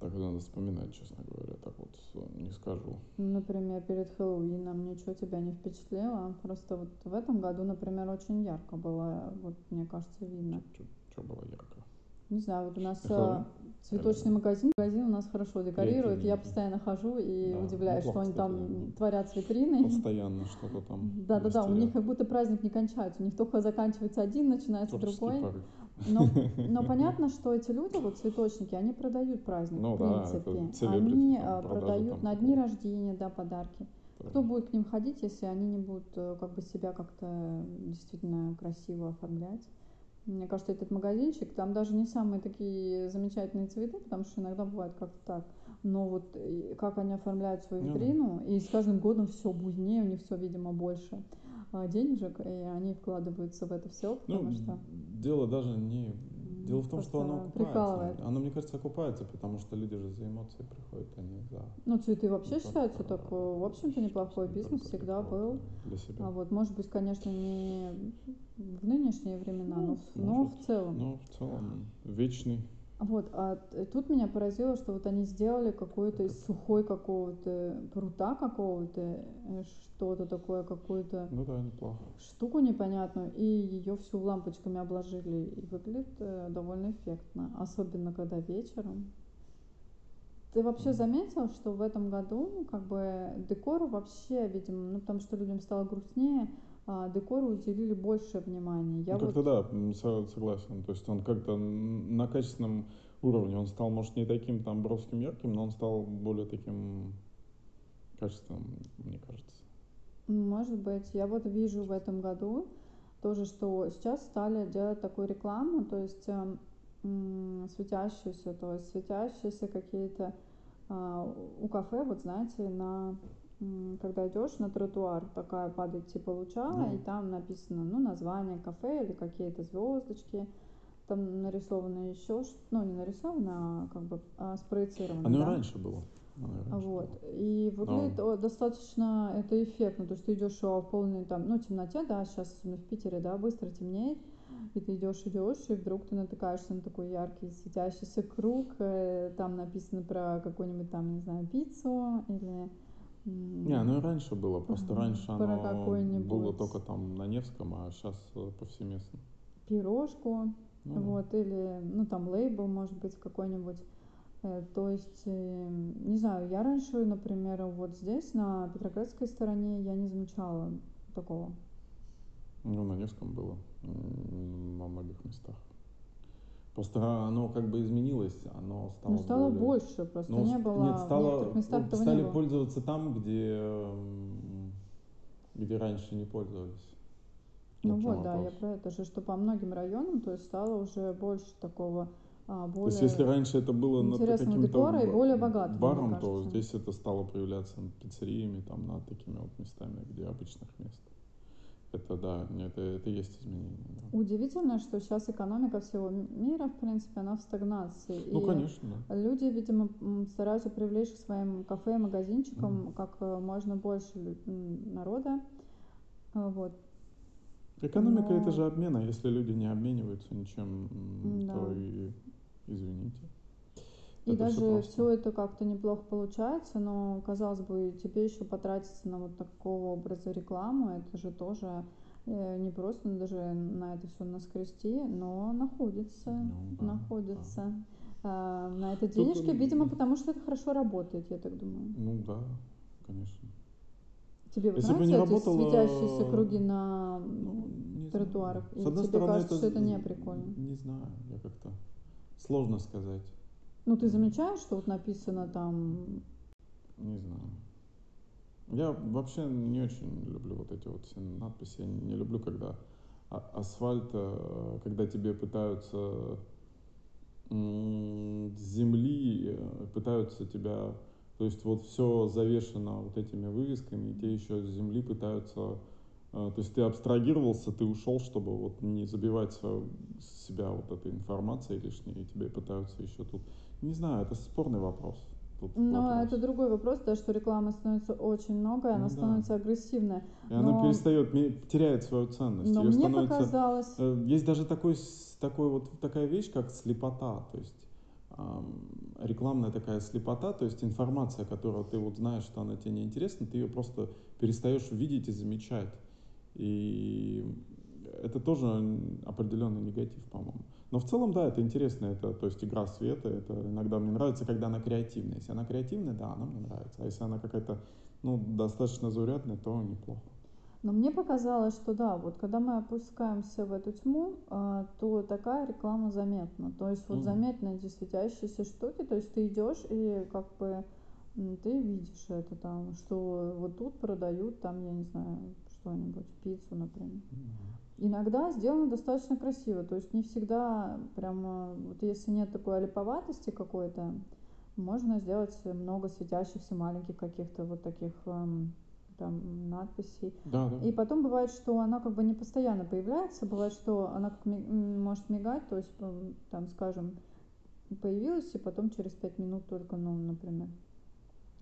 B: Так надо вспоминать, честно говоря, так вот не скажу.
A: Ну, Например, перед Хэллоуином ничего тебя не впечатлило. Просто вот в этом году, например, очень ярко было, вот мне кажется, видно.
B: Что было ярко.
A: Не знаю, вот у нас
B: На
A: э,
B: Хэллоуин?
A: цветочный магазин, магазин у нас хорошо декорирует. Я постоянно хожу и
B: Да,
A: удивляюсь, что они там творят с витриной.
B: Постоянно что-то там.
A: Да-да-да, у них как будто праздник не кончается. У них только заканчивается один, начинается
B: Творческий
A: другой.
B: порыв.
A: Но, но понятно, что эти люди, вот цветочники, они продают праздник,
B: Ну
A: в
B: да,
A: принципе.
B: селебрити,
A: они
B: там,
A: э, продают
B: там
A: на дни рождения, да, подарки.
B: Тоже.
A: Кто будет к ним ходить, если они не будут э, как бы себя как-то действительно красиво оформлять? Мне кажется, этот магазинчик, там даже не самые такие замечательные цветы, потому что иногда бывает как-то так. Но вот э, как они оформляют свою
B: Ну да.
A: витрину, и с каждым годом все буйнее, у них все, видимо, больше денежек, и они вкладываются в это все, потому
B: Ну,
A: что
B: дело даже не... Дело в том, что оно окупается.
A: прикалывает.
B: Оно, мне кажется, окупается, потому что люди же за эмоции приходят, а не за...
A: Ну, цветы вообще
B: не
A: считаются так, в общем-то, неплохой
B: не
A: бизнес всегда был.
B: Для себя.
A: А вот, может быть, конечно, не в нынешние времена, но,
B: Ну,
A: но
B: может.
A: в целом.
B: Но в целом вечный.
A: Вот, а тут меня поразило, что вот они сделали какой-то из сухой какого-то прута какого-то, э, что-то такое, какую-то
B: Ну да, неплохо.
A: штуку непонятную, и ее всю лампочками обложили. И выглядит э, довольно эффектно, особенно когда вечером. Ты вообще заметил, что в этом году как бы декору вообще, видимо, ну потому что людям стало грустнее, декору уделили больше внимания. Я
B: ну,
A: вот
B: как-то да, согласен. То есть он как-то на качественном уровне, он стал, может, не таким там бровским ярким, но он стал более таким качественным, мне кажется.
A: Может быть, я вот вижу в этом году тоже, что сейчас стали делать такую рекламу, то есть эм, м, светящиеся, то есть светящиеся какие-то а, у кафе, вот знаете, на когда идешь на тротуар, такая падает типа луча,
B: Ну.
A: и там написано, ну, название кафе или какие-то звездочки, там нарисовано еще, ну, не нарисовано, а как бы а, спроецировано.
B: Оно
A: да?
B: раньше было. Оно и раньше
A: Вот.
B: было.
A: И выглядит
B: Но-
A: достаточно это эффектно. То есть ты идешь а, в полной там, ну, темноте, да, сейчас особенно в Питере, да, быстро темнеет. И ты идешь, идешь, и вдруг ты натыкаешься на такой яркий светящийся круг. э, Там написано про какую-нибудь там, не знаю, пиццу или...
B: Не, оно и раньше было, просто раньше
A: Про
B: оно было только там на Невском, а сейчас повсеместно.
A: пирожку,
B: Ну да.
A: вот, или, ну, там, лейбл, может быть, какой-нибудь. Э, То есть, э, не знаю, я раньше, например, вот здесь, на Петроградской стороне, я не замечала такого.
B: Ну, на Невском было, во многих местах. Просто оно как бы изменилось, оно стало
A: Ну, стало
B: более-
A: больше, просто
B: Ну,
A: не было,
B: Нет, стало,
A: местах этого
B: стали
A: не было.
B: пользоваться там, где, где раньше не пользовались.
A: Ну вот, да, я про это же, что по многим районам, то есть стало уже больше такого, а,
B: То
A: более...
B: есть, если раньше это было над каким-то
A: и более богатого, мне
B: баром, то здесь это стало проявляться над пиццериями, там, над такими вот местами, где обычных мест. Это да, это, это есть изменение. да.
A: Удивительно, что сейчас экономика всего мира, в принципе, она в стагнации.
B: Ну,
A: и
B: конечно.
A: Люди, видимо, стараются привлечь к своим кафе, магазинчикам как э, можно больше народа. А, Вот.
B: Экономика
A: Но-
B: это же обмен, а если люди не обмениваются ничем,
A: Да.
B: то и извините.
A: И
B: Это
A: даже все это как-то неплохо получается, но, казалось бы, тебе еще потратиться на вот такого образа рекламу, это же тоже э, не просто даже на это все наскрести, но находится,
B: Ну, да,
A: находится. а, на это денежки, видимо, потому что это хорошо работает, я так думаю.
B: Ну да, конечно.
A: Тебе
B: Если бы
A: нравятся
B: не
A: эти
B: работало-
A: светящиеся круги на
B: Ну,
A: тротуарах?
B: знаю. С одной
A: тебе
B: стороны,
A: кажется, что это не прикольно?
B: Не знаю, я как-то сложно сказать.
A: Ну, ты замечаешь, что вот написано там
B: Не знаю. Я вообще не очень люблю вот эти вот все надписи. Я не люблю, когда а- асфальт, э, когда тебе пытаются земли, э, пытаются тебя, то есть вот все завешено вот этими вывесками, и те еще с земли пытаются а, то есть ты абстрагировался, ты ушел, чтобы вот не забивать себя вот этой информацией лишней, и тебе пытаются еще тут. Не знаю, это спорный вопрос.
A: Тут Но вопрос. это другой вопрос, да, что реклама становится очень много, и ну, она да. становится агрессивной.
B: И но... она перестает, теряет свою ценность.
A: Но Ее мне становится... показалось...
B: Э, есть даже такой, такой вот такая вещь, как слепота, то есть рекламная такая слепота, то есть информация, которую ты вот знаешь, что она тебе неинтересна, ты ее просто перестаешь видеть и замечать. И это тоже определенный негатив, по-моему. Но в целом, да, это интересно, это, то есть игра света, это иногда мне нравится, когда она креативная. Если она креативная, да, она мне нравится. А если она какая-то, ну, достаточно заурядная, то неплохо.
A: Но мне показалось, что да, вот когда мы опускаемся в эту тьму, а, то такая реклама заметна. То есть вот mm. заметны эти светящиеся штуки, то есть ты идешь и как бы ты видишь это там, что вот тут продают там, я не знаю, что-нибудь, пиццу, например. Mm-hmm. Иногда сделано достаточно красиво, то есть не всегда прямо, вот если нет такой олиповатости какой-то, можно сделать много светящихся маленьких каких-то вот таких эм, там надписей.
B: Да, да.
A: И потом бывает, что она как бы не постоянно появляется, бывает, что она как ми- может мигать, то есть там, скажем, появилась и потом через пять минут только, ну, например.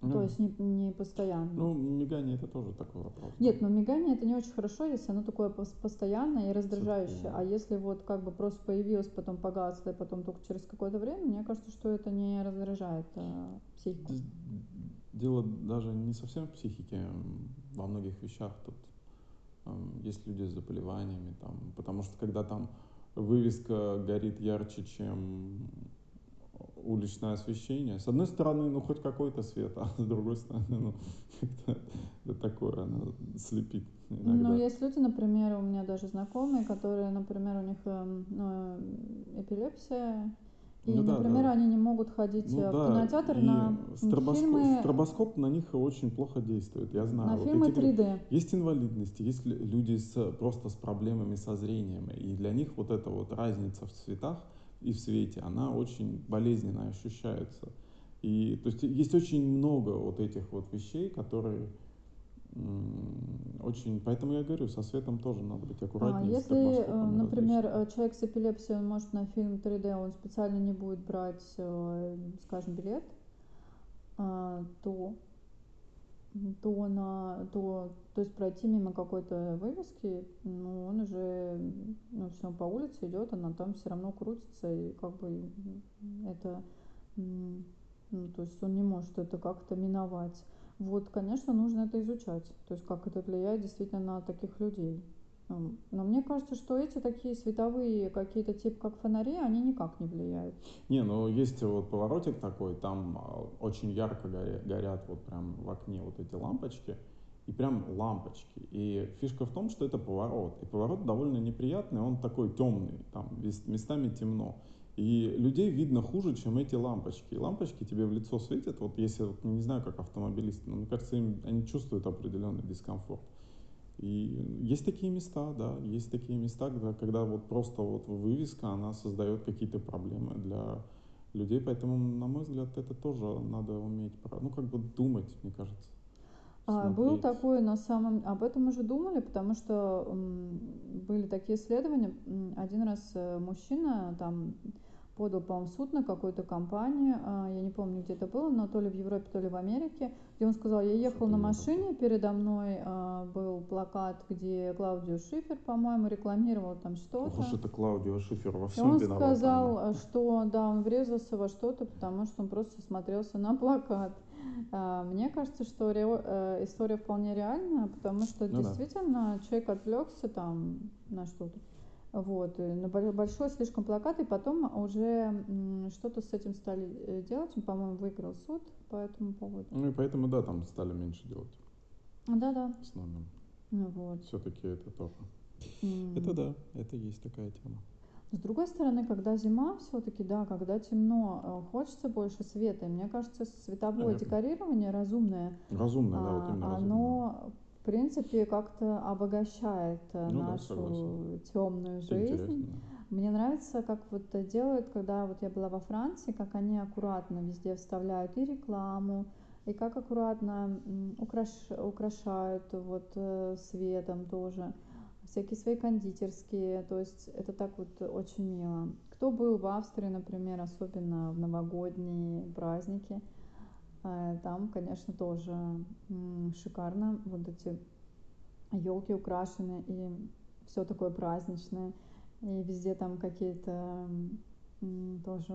A: Ну, То есть не, не постоянно.
B: Ну, мигание это тоже такой вопрос.
A: Нет, но мигание это не очень хорошо, если оно такое постоянное и раздражающее. А если вот как бы просто появилось, потом погасло, и потом только через какое-то время, мне кажется, что это не раздражает а, психику.
B: Дело даже не совсем в психике, во многих вещах тут э, есть люди с заболеваниями, там, потому что когда там вывеска горит ярче, чем уличное освещение. С одной стороны, ну, хоть какой-то свет, а с другой стороны, ну, как-то такое, оно слепит иногда.
A: Ну, есть люди, например, у меня даже знакомые, которые, например, у них эм, ну, эпилепсия, и, ну, например, да. они не могут ходить ну, в да. кинотеатр и на стробоскоп, фильмы...
B: Стробоскоп на них очень плохо действует, я знаю.
A: На вот фильмы эти, 3D.
B: Есть инвалидности, есть люди с, просто с проблемами со зрением, и для них вот эта вот разница в цветах – и в свете, она очень болезненно ощущается. И то есть есть очень много вот этих вот вещей, которые очень, поэтому я говорю, со светом тоже надо быть аккуратнее.
A: А если, э, например, э, человек с эпилепсией, он может на фильм 3D, он специально не будет брать, э, скажем, билет, а, то то на то то есть пройти мимо какой-то вывески, ну, он уже, ну, все, по улице идет, она там все равно крутится, и как бы это, ну, то есть он не может это как-то миновать. Вот, конечно, нужно это изучать, то есть как это влияет действительно на таких людей. Но мне кажется, что эти такие световые какие-то типа как фонари, они никак не влияют.
B: Не, ну есть вот поворотик такой, там а, очень ярко горят, горят вот прям в окне вот эти лампочки, и прям лампочки. И фишка в том, что это поворот. И поворот довольно неприятный, он такой темный, там местами темно. И людей видно хуже, чем эти лампочки. И лампочки тебе в лицо светят, вот если, вот, не знаю, как автомобилисты, но мне кажется, им, они чувствуют определенный дискомфорт. И есть такие места, да, есть такие места, когда, когда вот просто вот вывеска, она создает какие-то проблемы для людей, поэтому, на мой взгляд, это тоже надо уметь, ну, как бы думать, мне кажется.
A: А, был такой на самом... Об этом уже думали, потому что были такие исследования. Один раз э, мужчина там подал, по-моему, суд на какую-то компанию, а, я не помню, где это было, но то ли в Европе, то ли в Америке, где он сказал, я ехал на машине, передо мной а, был плакат, где Клаудио Шифер, по-моему, рекламировал там что-то.
B: Уж это Клаудио Шифер во всем
A: И он виноват, сказал, она. что да, он врезался во что-то, потому что он просто смотрелся на плакат. А, мне кажется, что ре, э, история вполне реальная, потому что ну действительно да. человек отвлекся там на что-то. Вот, на большой слишком плакат, и потом уже что-то с этим стали э, делать. Он, по-моему, выиграл суд по этому поводу.
B: Ну и поэтому, да, там стали меньше делать.
A: Да-да.
B: С номером.
A: Ну, вот.
B: Все-таки это тоже. Mm. Это да, это есть такая тема.
A: С другой стороны, когда зима, все-таки, да, когда темно, э, хочется больше света. И мне кажется, световое
B: Понятно.
A: декорирование разумное,
B: Разумно, да, вот
A: а,
B: именно
A: оно, в принципе, как-то обогащает э,
B: Ну да,
A: нашу
B: согласен.
A: темную
B: Это
A: жизнь.
B: интересно.
A: Мне нравится, как вот делают, когда вот я была во Франции, как они аккуратно везде вставляют и рекламу, и как аккуратно украш- украшают вот э, светом тоже, всякие свои кондитерские, то есть это так вот очень мило. Кто был в Австрии, например, особенно в новогодние праздники, там, конечно, тоже шикарно, вот эти елки украшены и все такое праздничное. И везде там какие-то тоже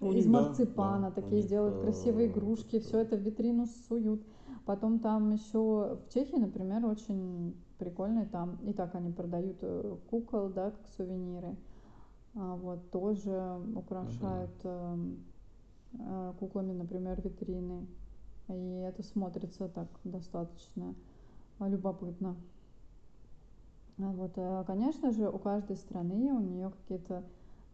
B: Ну,
A: из марципана
B: да,
A: такие
B: них,
A: сделают
B: э,
A: красивые игрушки, все это в витрину суют. Потом там еще в Чехии, например, очень прикольные там, и так они продают э, кукол, да, как сувениры. А вот тоже украшают э, э, куклами, например, витрины. И это смотрится так достаточно любопытно. Вот, э, конечно же, у каждой страны у нее какие-то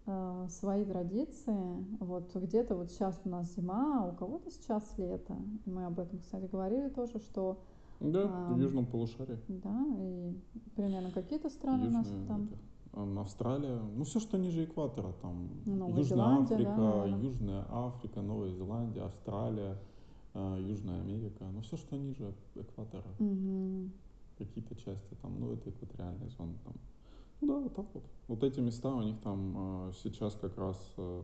A: э, свои традиции. Вот где-то вот сейчас у нас зима, а у кого-то сейчас лето. И мы об этом, кстати, говорили тоже, что
B: Да,
A: Ам,
B: в южном полушарии.
A: да, и примерно какие-то страны у нас там.
B: это, Австралия, ну все, что ниже экватора, там
A: Новая
B: Южная
A: Зеландия, да,
B: Африка,
A: наверно.
B: Южная Африка, Новая Зеландия, Австралия, э, Южная Америка, ну все, что ниже экватора,
A: Мгм.
B: какие-то части там, ну это экваториальная зона там. Ну да, вот так вот. Вот эти места у них там э, сейчас как раз э,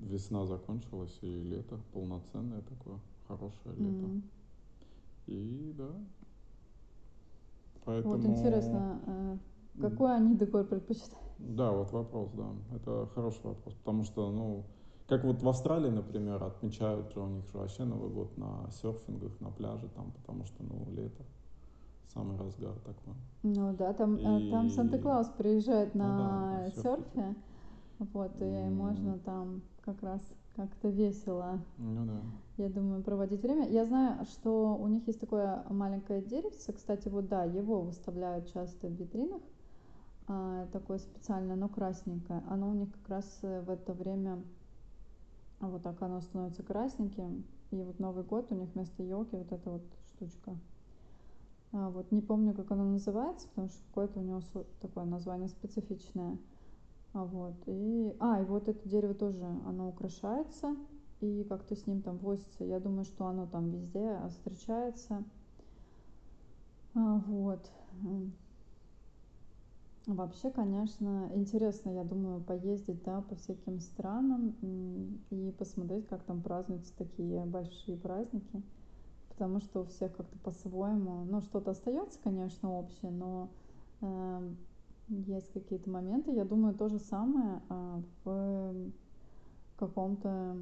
B: весна закончилась и лето полноценное такое, хорошее лето.
A: Мгм.
B: И да. Поэтому...
A: Вот интересно, э, какой они декор предпочитают?
B: Да, вот вопрос, да. Это хороший вопрос, потому что, ну, как вот в Австралии, например, отмечают же у них же вообще Новый год на серфингах, на пляже там, потому что, ну, лето, самый разгар такой.
A: Ну да, там, э, там
B: И-
A: Санта-Клаус приезжает
B: Ну да,
A: на
B: на серфе.
A: вот, и
B: М.
A: можно там как раз как-то весело,
B: Ну да.
A: я думаю, проводить время. Я знаю, что у них есть такое маленькое деревце, кстати, вот да, его выставляют часто в витринах, такое специальное, но красненькое. Оно у них как раз э, в это время, а вот так оно становится красненьким, и вот Новый год у них вместо елки вот эта вот штучка. А, вот не помню, как оно называется, потому что какое-то у него такое название специфичное. А вот и а и вот это дерево тоже, оно украшается и как-то с ним там возится. Я думаю, что оно там везде а, встречается. А, вот. Вообще, конечно, интересно, я думаю, поездить, да, по всяким странам и посмотреть, как там празднуются такие большие праздники, потому что у всех как-то по-своему, ну, что-то остается, конечно, общее, но э, есть какие-то моменты. Я думаю, то же самое а, в каком-то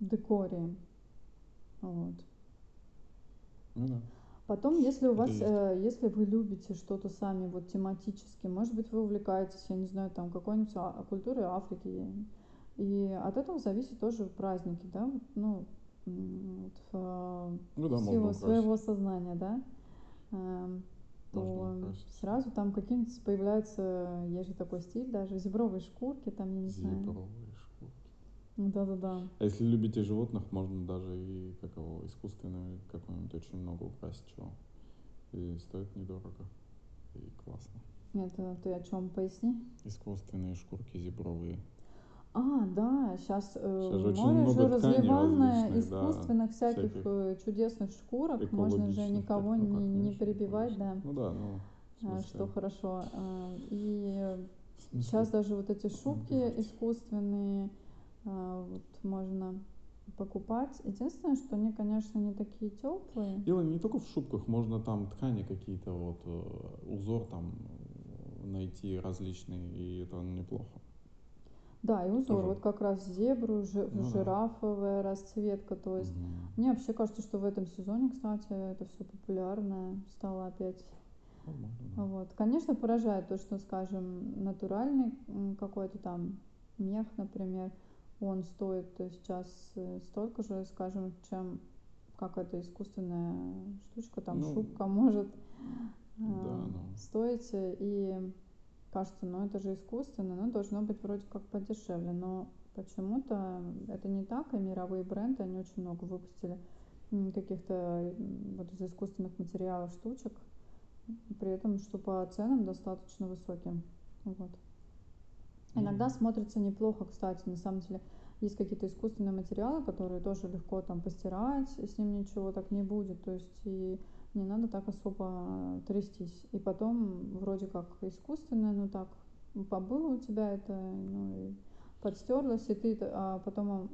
A: декоре. Вот.
B: Ну да.
A: Потом, если у вас, э, если вы любите что-то сами вот тематически, может быть, вы увлекаетесь, я не знаю, там какой-нибудь а- культурой Африки, и от этого зависит тоже праздники, да, вот, ну, вот, э,
B: Ну да,
A: в силу своего сознания, да, эм, то сразу там какие-нибудь появляются, есть же такой стиль, даже зебровые шкурки, там, я не знаю.
B: Зебровые.
A: Да-да-да.
B: А если любите животных, можно даже и как его, искусственными какой-нибудь очень много украсить чего. И стоит недорого. И классно.
A: Это ты о чем поясни?
B: Искусственные шкурки зебровые.
A: А, да, сейчас
B: Щас же очень
A: море же разливанное,
B: различных, да,
A: искусственных всяких,
B: всяких
A: э, чудесных шкурок, можно же никого
B: так, ну,
A: не, не
B: конечно,
A: перебивать, да.
B: Ну да, ну, в
A: а, что хорошо. А, И
B: в
A: сейчас даже вот эти шубки искусственные вот можно покупать. Единственное, что они, конечно, не такие теплые.
B: Дело не только в шубках, можно там ткани какие-то, вот, э, узор там э, найти различные, и это неплохо.
A: Да, и узор,
B: Тоже.
A: вот как раз зебру, жи-
B: Ну да.
A: жирафовая расцветка, то есть
B: Мгм.
A: мне вообще кажется, что в этом сезоне, кстати, это все популярно стало опять.
B: Да.
A: Вот. Конечно, поражает то, что, скажем, натуральный какой-то там мех, например, он стоит сейчас э, столько же, скажем, чем какая-то искусственная штучка, там
B: Ну,
A: шубка может э,
B: да, ну.
A: стоить. И кажется, ну это же искусственно, ну должно быть вроде как подешевле, но почему-то это не так, и мировые бренды, они очень много выпустили каких-то вот из искусственных материалов штучек, при этом, что по ценам достаточно высоким. Вот. Иногда смотрится неплохо, кстати, на самом деле. Есть какие-то искусственные материалы, которые тоже легко там постирать, и с ним ничего так не будет. То есть и не надо так особо трястись. И потом вроде как искусственное, ну так, побыло у тебя это, ну и подстерлась, и ты а потом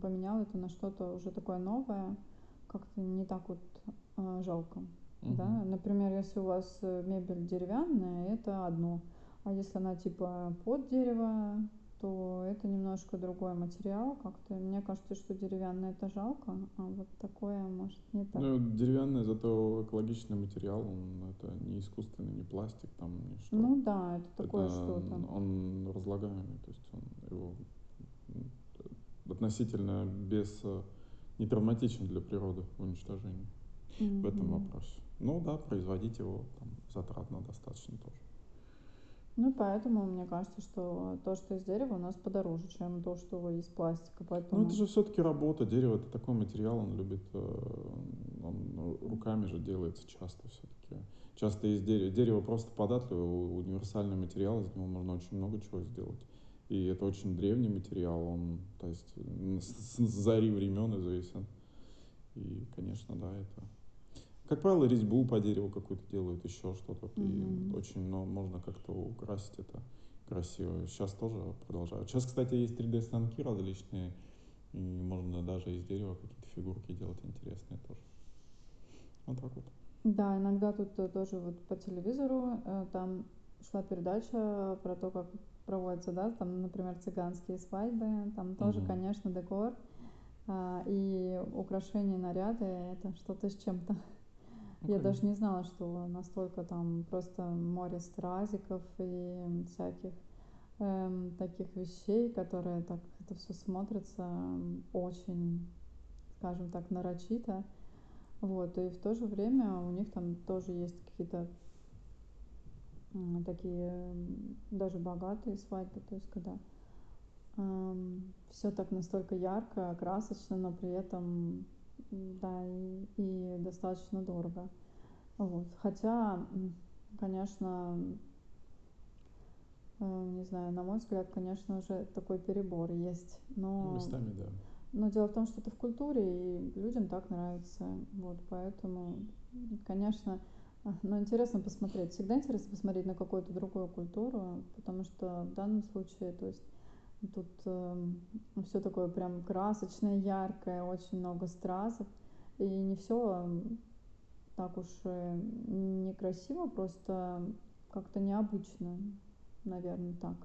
A: поменял это на что-то уже такое новое, как-то не так вот а, жалко. Угу. Да? Например, если у вас э, мебель деревянная, это одно. А если она типа под дерево, то это немножко другой материал как-то. Мне кажется, что деревянное это жалко, а вот такое может не так.
B: Ну, деревянное, зато экологичный материал, он это не искусственный, не пластик, там не что.
A: Ну да, это такое это, что-то.
B: Он разлагаемый, то есть он его относительно без не травматичен для природы в уничтожении mm-hmm. в этом вопросе. Ну да, производить его там затратно достаточно тоже.
A: Ну, поэтому мне кажется, что то, что из дерева, у нас подороже, чем то, что из пластика. Поэтому...
B: Ну, это же все-таки работа. Дерево это такой материал, он любит, э, он ну, руками же делается часто все-таки. Часто из дерева. Дерево просто податливый, универсальный материал, из него можно очень много чего сделать. И это очень древний материал, он, то есть, с зари времен известен. И, конечно, да, это как правило, резьбу по дереву какую-то делают, еще что-то. Mm-hmm. И очень ну, можно как-то украсить это красиво. Сейчас тоже продолжают. Сейчас, кстати, есть 3D-станки различные, и можно даже из дерева какие-то фигурки делать интересные тоже. Вот так вот.
A: Да, иногда тут э, тоже вот по телевизору э, там шла передача про то, как проводятся, да, там, например, цыганские свадьбы, там тоже, mm-hmm. конечно, декор а, и украшения, наряды, это что-то с чем-то. Я даже не знала, что настолько там просто море стразиков и всяких эм, таких вещей, которые так это все смотрится очень, скажем так, нарочито. Вот, и в то же время у них там тоже есть какие-то э, такие даже богатые свадьбы, то есть когда эм, все так настолько ярко, красочно, но при этом да, и, и достаточно дорого. Вот. Хотя, конечно, э, не знаю, на мой взгляд, конечно же, такой перебор есть. Но,
B: Местами, да.
A: Но дело в том, что это в культуре, и людям так нравится. Вот, поэтому, конечно, но интересно посмотреть. Всегда интересно посмотреть на какую-то другую культуру, потому что в данном случае, то есть тут э, все такое прям красочное, яркое, очень много стразов. И не все так уж э, некрасиво, просто как-то необычно, наверное, так.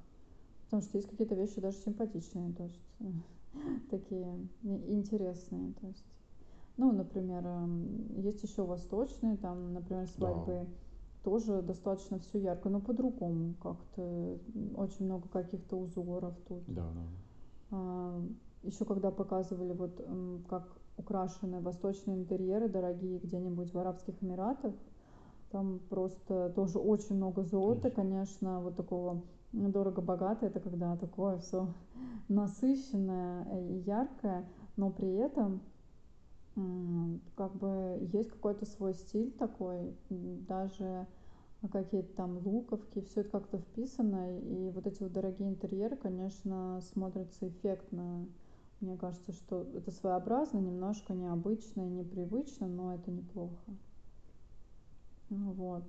A: Потому что есть какие-то вещи даже симпатичные, то есть такие интересные, то есть. Ну, например, эм, есть еще восточные, там, например, свадьбы да. Тоже достаточно все ярко, но по-другому как-то. Очень много каких-то узоров тут.
B: Да, да.
A: А, еще когда показывали вот как украшены восточные интерьеры дорогие где-нибудь в Арабских Эмиратах. Там просто тоже очень много золота, конечно, вот такого дорого-богато. Это когда такое все насыщенное и яркое, но при этом как бы есть какой-то свой стиль такой, даже какие-то там луковки, все это как-то вписано, и вот эти вот дорогие интерьеры, конечно, смотрятся эффектно. Мне кажется, что это своеобразно, немножко необычно и непривычно, но это неплохо. Вот.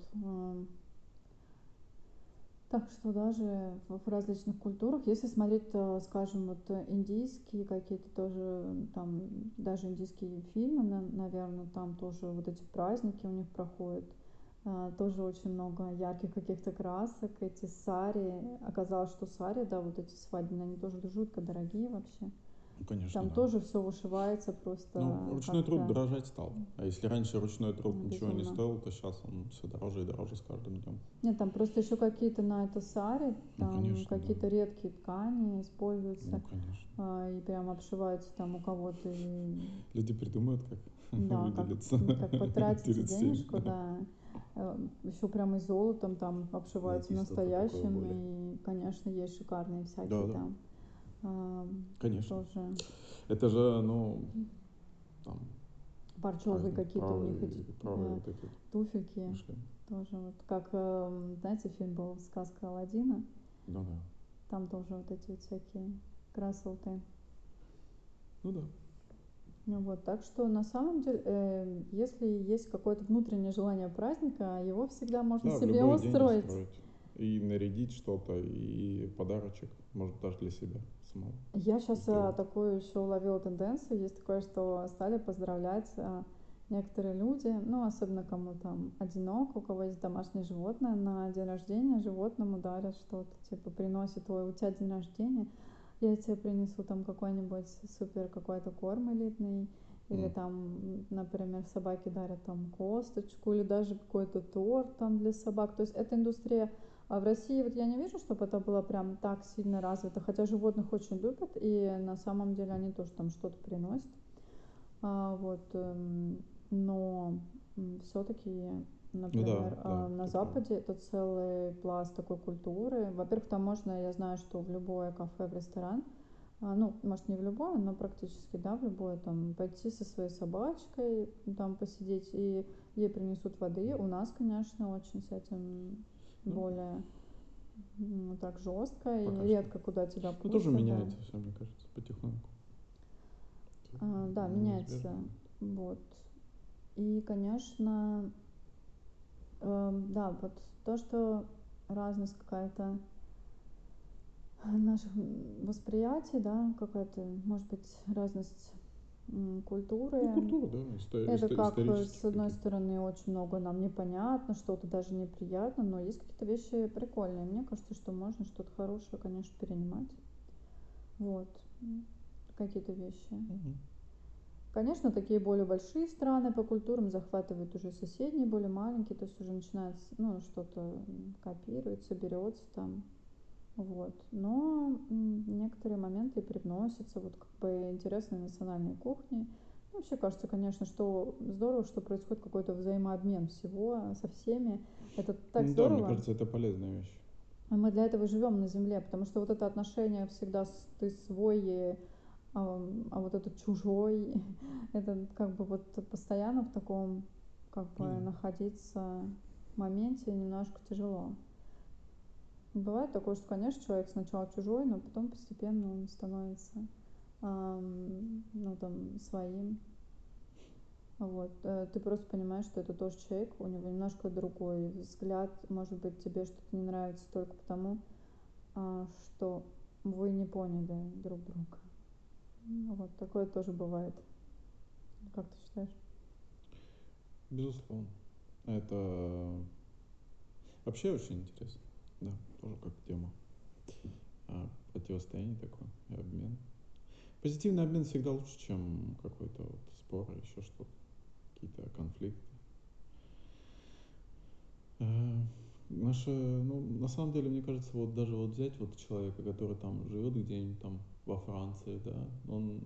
A: Так что даже в различных культурах, если смотреть, скажем, вот индийские какие-то тоже, там даже индийские фильмы, наверное, там тоже вот эти праздники у них проходят, э, тоже очень много ярких каких-то красок, эти сари. Оказалось, что сари, да, вот эти свадебные, они тоже жутко дорогие вообще.
B: Ну, конечно.
A: Там
B: да.
A: тоже все вышивается просто.
B: Ну, ручной труд дорожать стал. А если раньше ручной труд Безумно. ничего не стоил, то сейчас он все дороже и дороже с каждым днем.
A: Нет, там просто еще какие-то на это сари, ну, там ну, какие-то да. редкие ткани используются. Ну,
B: конечно.
A: А, и прям обшиваются там у кого-то. И...
B: Люди придумают, как
A: да, выделиться. Как, как потратить денежку, да. э, еще прямо и золотом там обшиваются настоящим. И, конечно, есть шикарные всякие
B: Да, да.
A: там. а,
B: Конечно.
A: Тоже
B: Это же, ну, там,
A: парчевые какие-то у них эти
B: правые
A: э,
B: вот
A: туфельки.
B: мишли.
A: Тоже вот как, эм, знаете, фильм был «Сказка Аладдина».
B: Ну да.
A: Там тоже вот эти вот всякие красоты.
B: Ну да.
A: Ну вот, так что на самом деле, э, если есть какое-то внутреннее желание праздника, его всегда можно
B: Да,
A: себе устроить.
B: И нарядить что-то, и подарочек, может, даже для себя самого.
A: Я сейчас
B: Здорово.
A: такую еще уловила тенденцию. Есть такое, что стали поздравлять а, некоторые люди, ну, особенно кому там одиноко, у кого есть домашнее животное, на день рождения животному дарят что-то, типа приносит, ой, у тебя день рождения, я тебе принесу там какой-нибудь супер какой-то корм элитный, или
B: М.
A: там, например, собаки дарят там косточку, или даже какой-то торт там для собак. То есть эта индустрия а в России вот я не вижу, чтобы это было прям так сильно развито, хотя животных очень любят, и на самом деле они тоже там что-то приносят. А, вот, эм, но все-таки, например,
B: да,
A: а,
B: это
A: на. Западе это целый пласт такой культуры. Во-первых, там можно, я знаю, что в любое кафе, в ресторан, а, ну, может, не в любое, но практически, да, в любое, там, пойти со своей собачкой, там, посидеть, и ей принесут воды. У нас, конечно, очень с этим
B: Ну.
A: Более ну, так жестко, и
B: Пока
A: редко куда тебя
B: Ну,
A: пустят.
B: тоже
A: да.
B: меняется все, мне кажется, потихоньку.
A: А, да,
B: Ну,
A: меняется.
B: неизбежно.
A: Вот. И, конечно, эм, да, вот то, что разность какая-то наших восприятий, да, какая-то, может быть, разность культуры.
B: Ну, культура, да, исто-
A: Это
B: исто-
A: как, э, с одной
B: какие-то.
A: стороны, очень много нам непонятно, что-то даже неприятно, но есть какие-то вещи прикольные. Мне кажется, что можно что-то хорошее, конечно, перенимать. Вот. Какие-то вещи.
B: Мгм.
A: Конечно, такие более большие страны по культурам захватывают уже соседние, более маленькие, то есть уже начинается, ну, что-то копируется, берется там. Вот. Но некоторые моменты привносятся, вот как бы интересные национальные кухни. Ну, Вообще кажется, конечно, что здорово, что происходит какой-то взаимообмен всего со всеми. Это так
B: Ну Да,
A: здорово.
B: мне кажется, это полезная вещь.
A: А мы для этого живем на земле, потому что вот это отношение всегда с- ты свой, а, а вот этот чужой, это как бы вот постоянно в таком как бы
B: да.
A: находиться моменте немножко тяжело. Бывает такое, что, конечно, человек сначала чужой, но потом постепенно он становится ну, там, своим. Вот. э, Ты просто понимаешь, что это тоже человек, у него немножко другой взгляд. Может быть, тебе что-то не нравится только потому, а, что вы не поняли друг друга. Ну, Вот такое тоже бывает. Как ты считаешь?
B: Безусловно. Это вообще очень интересно. Да, тоже как тема. А, противостояние такое и обмен. Позитивный обмен всегда лучше, чем какой-то вот спор, еще что-то, какие-то конфликты. Э, Наше, ну, на самом деле, мне кажется, вот даже вот взять вот человека, который там живет где-нибудь там во Франции, да, он,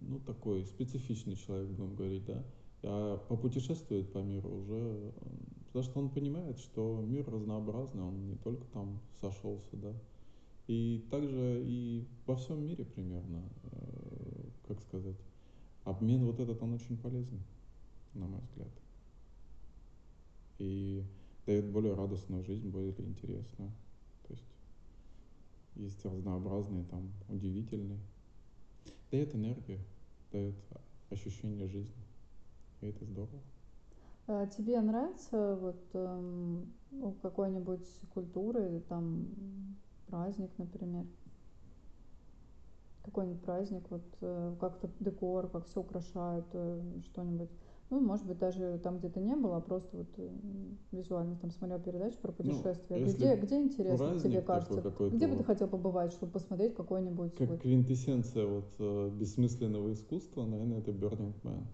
B: ну, такой специфичный человек, будем говорить, да, а попутешествует по миру уже, потому что он понимает, что мир разнообразный, он не только там сошелся, да, и также и во всем мире примерно, э, как сказать, обмен вот этот, он очень полезен, на мой взгляд. И дает более радостную жизнь, более интересную. То есть есть разнообразные, там, удивительные. Дает энергию, дает ощущение жизни. И это здорово.
A: А Тебе нравится вот у какой-нибудь культуры, там, праздник, например? Какой-нибудь праздник, вот э, как-то декор, как все украшают, э, что-нибудь. Ну, может быть, даже там где-то не было, а просто вот э, визуально там смотрел передачу про путешествия.
B: если
A: где, где интересно тебе кажется? Где бы ты хотел побывать, чтобы посмотреть какой-нибудь
B: Как
A: вот
B: квинтэссенция вот э, бессмысленного искусства, наверное, это Burning Man.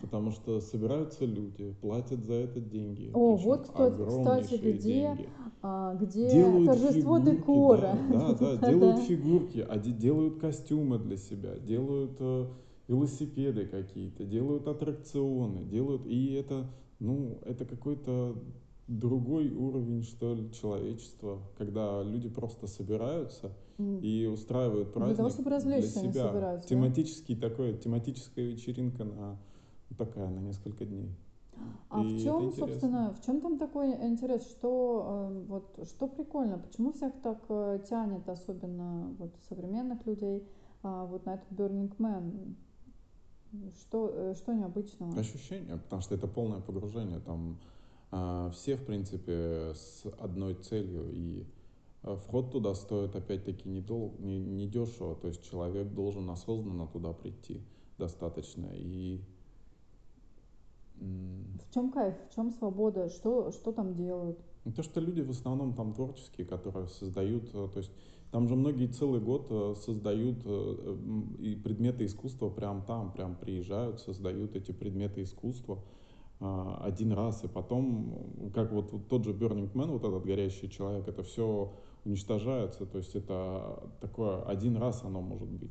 B: Потому что собираются люди, платят за это деньги.
A: О, вот, кстати, где
B: деньги.
A: а, где
B: делают
A: торжество
B: фигурки,
A: декора.
B: Да, да, да, делают фигурки, а де- делают костюмы для себя, делают э, велосипеды какие-то, делают аттракционы, делают, и это ну, это какой-то другой уровень, что ли, человечества, когда люди просто собираются mm. и устраивают праздник
A: для, того, чтобы развлечься,
B: для себя. тематический да? такой, тематическая вечеринка на такая на несколько дней.
A: А и в чем, собственно, в чем там такой интерес? Что э, вот что прикольно? Почему всех так э, тянет, особенно вот современных людей, а, вот на этот Burning Man? Что, э, что необычного?
B: Ощущение, потому что это полное погружение. Там все, в принципе, с одной целью. И э, вход туда стоит, опять-таки, не, дол- не, не дешево. То есть человек должен осознанно туда прийти достаточно. И
A: в чем кайф, в чем свобода, что, что там делают?
B: Ну, то, что люди в основном там творческие, которые создают, э, то есть там же многие целый год э, создают э, и предметы искусства прям там, прям приезжают, создают эти предметы искусства один раз, и потом, как вот, вот тот же Burning Man, вот этот горящий человек, это все уничтожается, то есть это такое один раз оно может быть,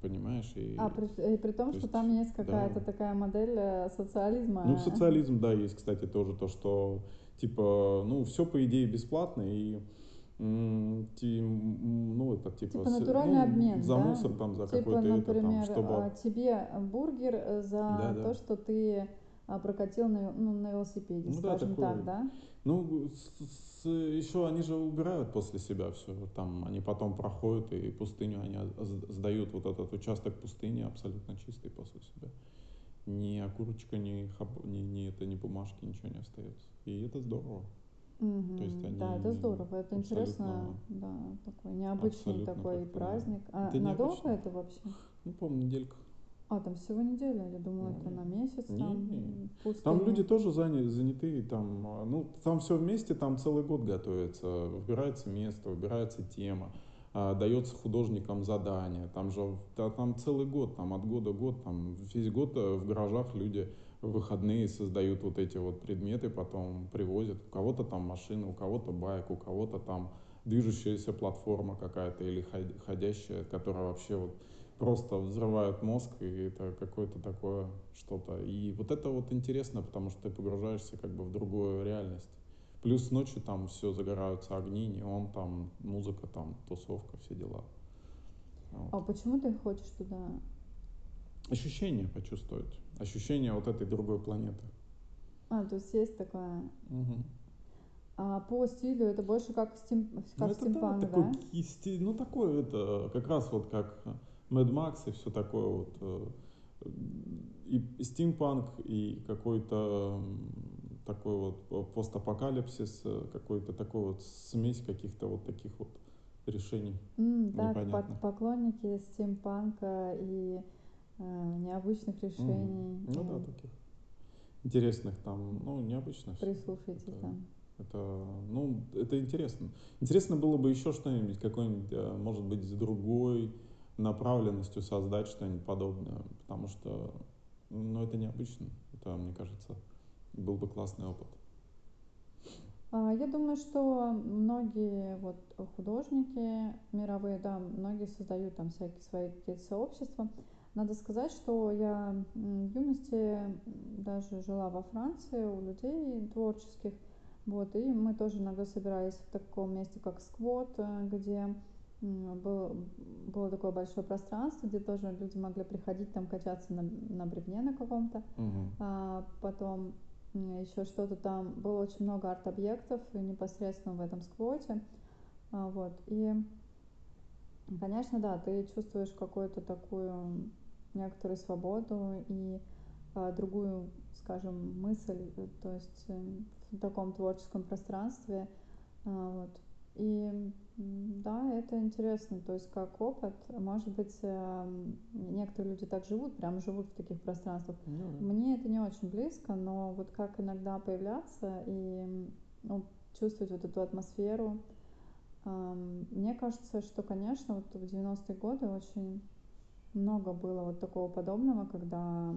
B: понимаешь? И,
A: а при, и при том, то что есть, там есть какая-то да. такая модель э, социализма.
B: Ну, социализм, да, есть, кстати, тоже то, что типа, ну, все по идее бесплатно, и ну, это типа,
A: типа натуральный
B: ну,
A: обмен,
B: за
A: да?
B: мусор там, за
A: типа,
B: какой-то
A: например,
B: это там, чтобы...
A: А, тебе бургер за
B: да,
A: то,
B: да.
A: что ты а, прокатил на, ну, на велосипеде, ну, скажем да, так, да?
B: Ну, с, с, еще они же убирают после себя все. Там они потом проходят и пустыню, они сдают вот этот участок пустыни абсолютно чистый после себя. Ни окурочка, ни, хаб, ни, ни, это, ни бумажки, ничего не остается. И это здорово.
A: Угу. То есть они да, это здорово, это интересно, да, такой необычный такой праздник. А это надолго необычно. это вообще?
B: Ну, по-моему, неделька.
A: А, там всего неделя, я думала, это на месяц
B: не,
A: там.
B: Не. Там люди тоже заняты, заняты, там, ну, там все вместе, там целый год готовится, выбирается место, выбирается тема, а, дается художникам задание, там же, да, там целый год, там от года год, там весь год э, в гаражах люди в выходные создают вот эти вот предметы, потом привозят, у кого-то там машина, у кого-то байк, у кого-то там движущаяся платформа какая-то или ходящая, которая вообще вот просто взрывают мозг, и это какое-то такое что-то. И вот это вот интересно, потому что ты погружаешься как бы в другую реальность. Плюс ночью там все загораются огни, неон, там музыка, там тусовка, все дела.
A: Вот. А почему ты хочешь туда?
B: Ощущение почувствовать. Ощущение вот этой другой планеты.
A: А, то есть есть такое.
B: Угу.
A: А по стилю это больше как, стим, как ну, стимпанк,
B: да? Такой стиль, ну такой это как раз вот как Mad Max и все такое вот. Э, и стимпанк, и какой-то такой вот постапокалипсис, э, какой-то такой вот смесь каких-то вот таких вот решений.
A: Mm, так, поклонники стимпанка и э, необычных решений.
B: Mm. Ну да, таких интересных там, ну, необычных.
A: Прислушайтесь это, там.
B: Это, ну, это интересно. Интересно было бы еще что-нибудь, какой-нибудь, э, может быть, другой направленностью создать что-нибудь подобное, потому что, ну, это необычно. Это, мне кажется, был бы классный опыт.
A: А, я думаю, что многие вот художники мировые, да, многие создают там всякие свои какие-то сообщества. Надо сказать, что я в юности даже жила во Франции у людей творческих, вот, и мы тоже иногда собирались в таком месте, как Сквот, э, где было, было такое большое пространство, где тоже люди могли приходить там качаться на, на бревне на каком-то.
B: Угу.
A: А, потом еще что-то там. Было очень много арт-объектов непосредственно в этом сквоте. А, вот. И, конечно, да, ты чувствуешь какую-то такую некоторую свободу и а, другую, скажем, мысль, то есть э, в таком творческом пространстве. А, вот. И да, это интересно, то есть как опыт, может быть, эм, некоторые люди так живут, прям живут в таких пространствах.
B: Ну,
A: Мне это не очень близко, но вот как иногда появляться и ну, чувствовать вот эту атмосферу. Эм, мне кажется, что, конечно, вот в 90-е годы очень много было вот такого подобного, когда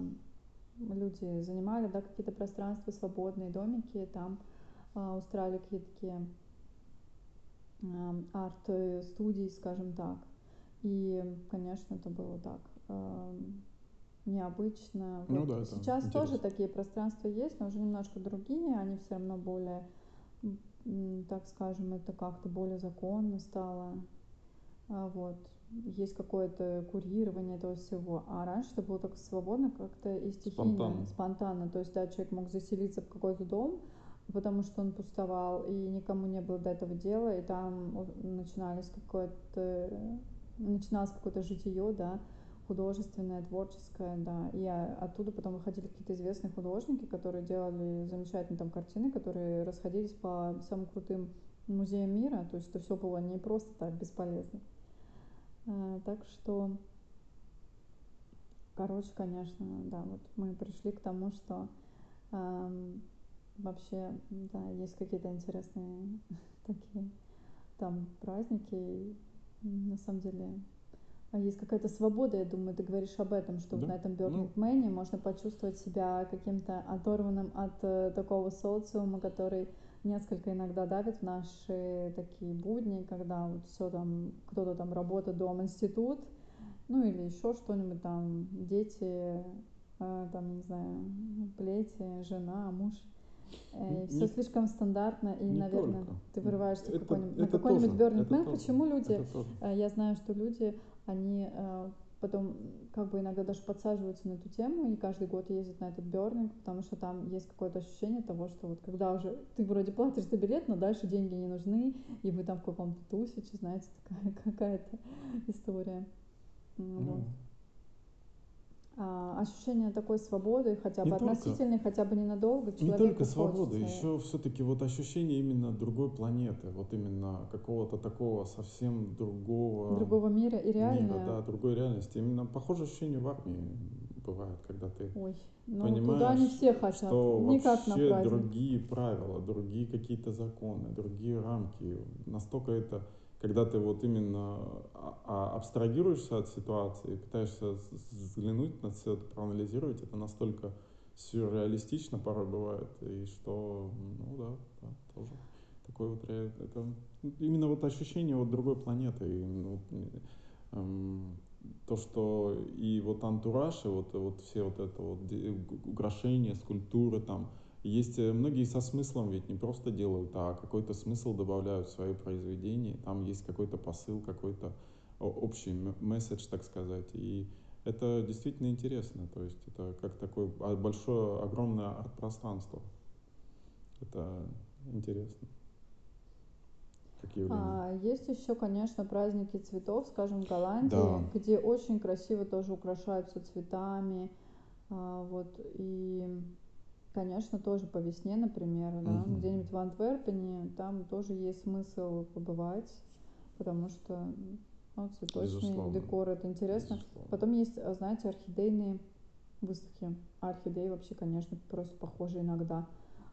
A: люди занимали да, какие-то пространства, свободные домики, там э, устраивали какие-то такие арт-студий, скажем так. И, конечно, это было так необычно.
B: Ну
A: вот.
B: да,
A: Сейчас
B: интересно.
A: тоже такие пространства есть, но уже немножко другие, они все равно более, так скажем, это как-то более законно стало. А, Вот. Есть какое-то курирование этого всего. А раньше это было только свободно как-то и стихийно,
B: Спонтанно.
A: спонтанно. То есть, да, человек мог заселиться в какой-то дом, потому что он пустовал, и никому не было до этого дела, и там начинались какое-то, начиналось какое-то житие, да, художественное, творческое, да, и оттуда потом выходили какие-то известные художники, которые делали замечательные там картины, которые расходились по самым крутым музеям мира, то есть это все было не просто так бесполезно. А, Так что, короче, конечно, да, вот мы пришли к тому, что вообще, да, есть какие-то интересные такие там праздники, и, на самом деле а есть какая-то свобода, я думаю, ты говоришь об этом, что
B: Да,
A: на этом
B: ну.
A: Burning Man можно почувствовать себя каким-то оторванным от э, такого социума, который несколько иногда давит в наши такие будни, когда вот все там, кто-то там работа, дом, институт, ну или еще что-нибудь там, дети, э, там, не знаю, плети, жена, муж. Все слишком стандартно, и,
B: не
A: наверное,
B: только.
A: ты вырываешься
B: Это-
A: какой-нибудь, на какой-нибудь Burning Man. Почему люди. Э, Я знаю, что люди, они э, потом как бы иногда даже подсаживаются на эту тему и каждый год ездят на этот бернинг, потому что там есть какое-то ощущение того, что вот когда уже ты вроде платишь за билет, но дальше деньги не нужны, и вы там в каком-то тусиче, знаете, такая какая-то история.
B: Ну,
A: Вот. А, ощущение такой свободы, хотя бы
B: Не только-
A: относительной, хотя бы ненадолго,
B: Не только свобода,
A: хочется.
B: еще все-таки вот ощущение именно другой планеты, вот именно какого-то такого совсем другого,
A: другого мира и реально.
B: мира, да, другой реальности. Именно похожее ощущение в армии бывает, когда ты
A: Ой, ну
B: понимаешь,
A: туда не все хотят,
B: что
A: никак
B: вообще другие правила, другие какие-то законы, другие рамки. Настолько это, когда ты вот именно а- а, абстрагируешься от ситуации, пытаешься взглянуть на все это, проанализировать, это настолько сюрреалистично порой бывает, и что, ну да, да, тоже такое вот это именно вот ощущение вот другой планеты, и, ну, эм, то, что и вот антураж, и вот, вот все вот это вот украшения, скульптуры там, есть э, многие со смыслом ведь не просто делают, а какой-то смысл добавляют в свои произведения, там есть какой-то посыл, какой-то общий месседж, так сказать, и это действительно интересно, то есть это как такое а, большое, огромное арт-пространство. Это интересно.
A: А, есть еще, конечно, праздники цветов, скажем, в Голландии,
B: Да.
A: где очень красиво тоже украшают все цветами. А, вот, и, конечно, тоже по весне, например, да,
B: Мгм.
A: где-нибудь в Антверпене, там тоже есть смысл побывать, потому что ну, цветочный
B: Безусловно.
A: декор это интересно.
B: Безусловно.
A: Потом есть, а, знаете, орхидейные выставки. А орхидеи вообще, конечно, просто похожи иногда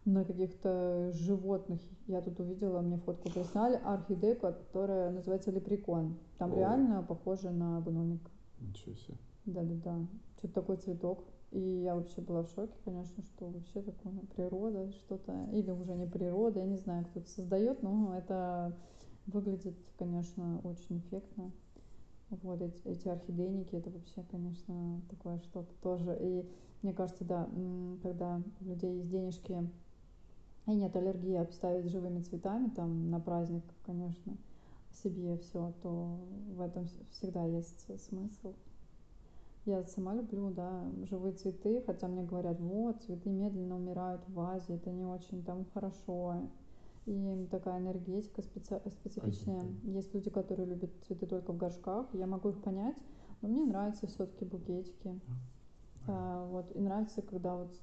A: на каких-то животных. Я тут увидела, мне фотку прислали, орхидею, которая называется лепрекон. Там
B: О.
A: реально похоже на гномика.
B: Ничего себе.
A: Да-да-да. Что-то такой цветок. И я вообще была в шоке, конечно, что вообще такое природа, что-то, или уже не природа, я не знаю, кто это создает, но это выглядит, конечно, очень эффектно. Вот эти, эти орхидейники, это вообще, конечно, такое что-то тоже. И мне кажется, да, когда у людей есть денежки и нет аллергии обставить живыми цветами там на праздник, конечно, себе все, то в этом вс- всегда есть смысл. Я сама люблю, да, живые цветы, хотя мне говорят, вот, цветы медленно умирают в вазе, это не очень там хорошо. И такая энергетика специ- специфичная. Есть люди, которые любят цветы только в горшках, я могу их понять, но мне нравятся все-таки букетики. А, вот, и нравится, когда вот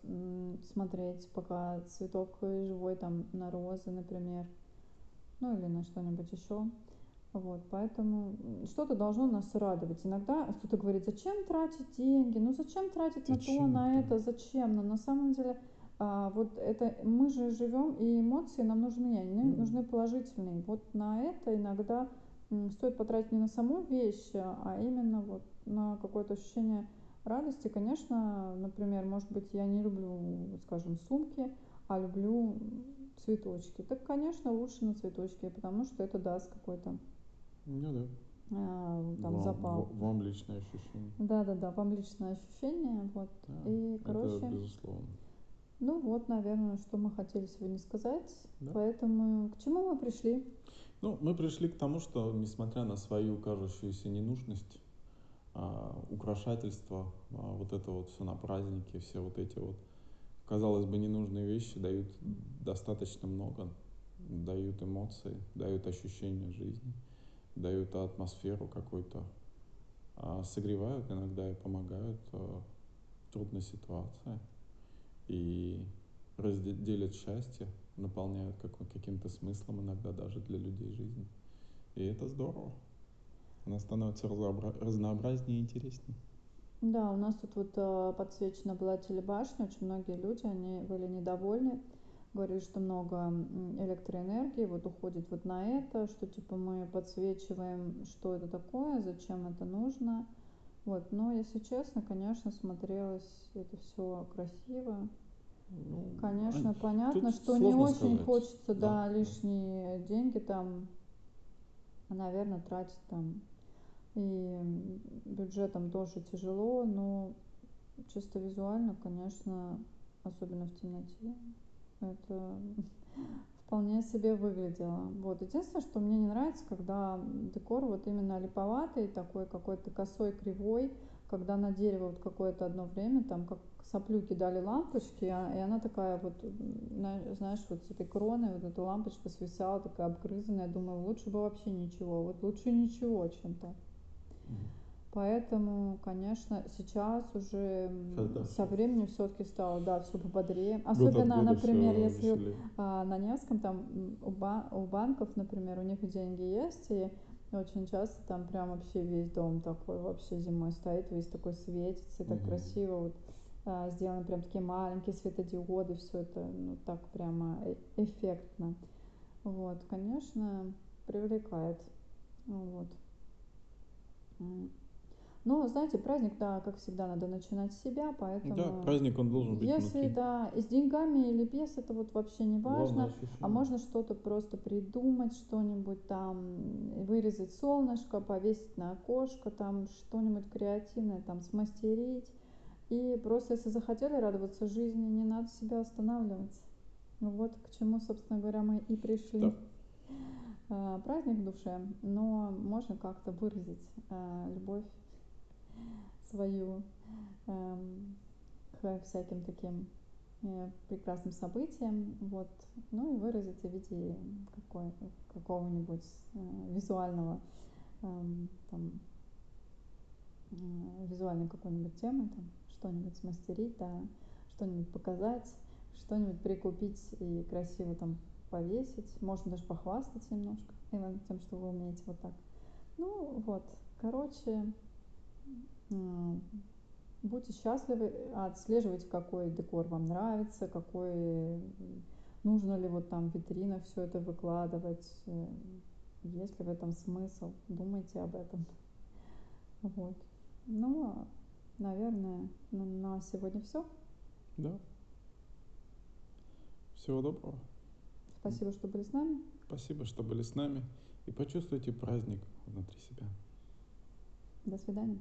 A: смотреть, пока цветок живой там на розы, например, ну или на что-нибудь еще. Вот, поэтому что-то должно нас радовать. Иногда кто-то говорит, зачем тратить деньги, ну зачем тратить на то,
B: Зачем
A: на
B: это?
A: зачем? Но на самом деле а, вот это мы же живем, и эмоции нам нужны, они
B: Ну.
A: нужны положительные. Вот на это иногда стоит потратить не на саму вещь, а именно вот на какое-то ощущение радости. Конечно, например, может быть, я не люблю, скажем, сумки, а люблю цветочки. Так, конечно, лучше на цветочки, потому что это даст какой-то
B: Ну да.
A: э, там
B: вам,
A: запал.
B: Вам личное ощущение.
A: Да, да, да, вам личное ощущение, вот.
B: Да,
A: и, короче,
B: это безусловно.
A: ну вот, наверное, что мы хотели сегодня сказать.
B: Да.
A: Поэтому к чему мы пришли?
B: Ну, мы пришли к тому, что, несмотря на свою кажущуюся ненужность, а, украшательство, а, вот это вот все на празднике, все вот эти вот, казалось бы, ненужные вещи дают достаточно много, дают эмоции, дают ощущение жизни, дают атмосферу какой-то, а, согревают иногда и помогают в трудной ситуации и разделят счастье, наполняют каким-то смыслом иногда даже для людей жизни. И это здорово она становится разнообразнее и интереснее.
A: Да, у нас тут вот э, подсвечена была телебашня, очень многие люди, они были недовольны, говорили, что много электроэнергии вот уходит вот на это, что типа мы подсвечиваем, что это такое, зачем это нужно. Вот, но если честно, конечно, смотрелось это все красиво. Ну, конечно, а понятно, что не очень сказать. хочется, да, да, лишние деньги там, наверное, тратить там и бюджетом тоже тяжело, но чисто визуально, конечно, особенно в темноте, это вполне себе выглядело. Вот. Единственное, что мне не нравится, когда декор вот именно липоватый, такой какой-то косой, кривой, когда на дерево вот какое-то одно время там как соплю кидали лампочки, а, и она такая вот, знаешь, вот с этой кроной вот эта лампочка свисала, такая обгрызанная. Думаю, лучше бы вообще ничего, вот лучше ничего, чем так. Поэтому, конечно, сейчас уже сейчас, со временем все-таки стало, да, все пободрее. Особенно, года например, если а, на Невском там у, ба- у банков, например, у них деньги есть, и очень часто там прям вообще весь дом такой вообще зимой стоит, весь такой светится, так угу. красиво вот а, сделаны прям такие маленькие светодиоды, все это ну так прямо э- эффектно. Вот, конечно, привлекает. Вот. Но, знаете, праздник, да, как всегда, надо начинать с себя, поэтому...
B: Да, праздник, он должен быть
A: Если, внутри. да, и с деньгами или без, это вот вообще не важно. А можно что-то просто придумать, что-нибудь там, вырезать солнышко, повесить на окошко, там что-нибудь креативное там смастерить. И просто, если захотели радоваться жизни, не надо себя останавливать. Ну вот к чему, собственно говоря, мы и пришли. Да. Э, праздник в душе, но можно как-то выразить э, любовь свою эм, к всяким таким э, прекрасным событиям, вот, ну и выразить в виде какого-нибудь визуального эм, там, визуальной какой-нибудь темы, там, что-нибудь смастерить, да, что-нибудь показать, что-нибудь прикупить и красиво там повесить, можно даже похвастаться немножко именно тем, что вы умеете вот так. Ну вот, короче, будьте счастливы, отслеживайте, какой декор вам нравится, какой нужно ли вот там в витринах все это выкладывать, э, есть ли в этом смысл, думайте об этом. Вот. Ну, наверное, на сегодня все.
B: Да. Всего доброго.
A: Спасибо, что были с нами.
B: Спасибо, что были с нами. И почувствуйте праздник внутри себя.
A: До свидания.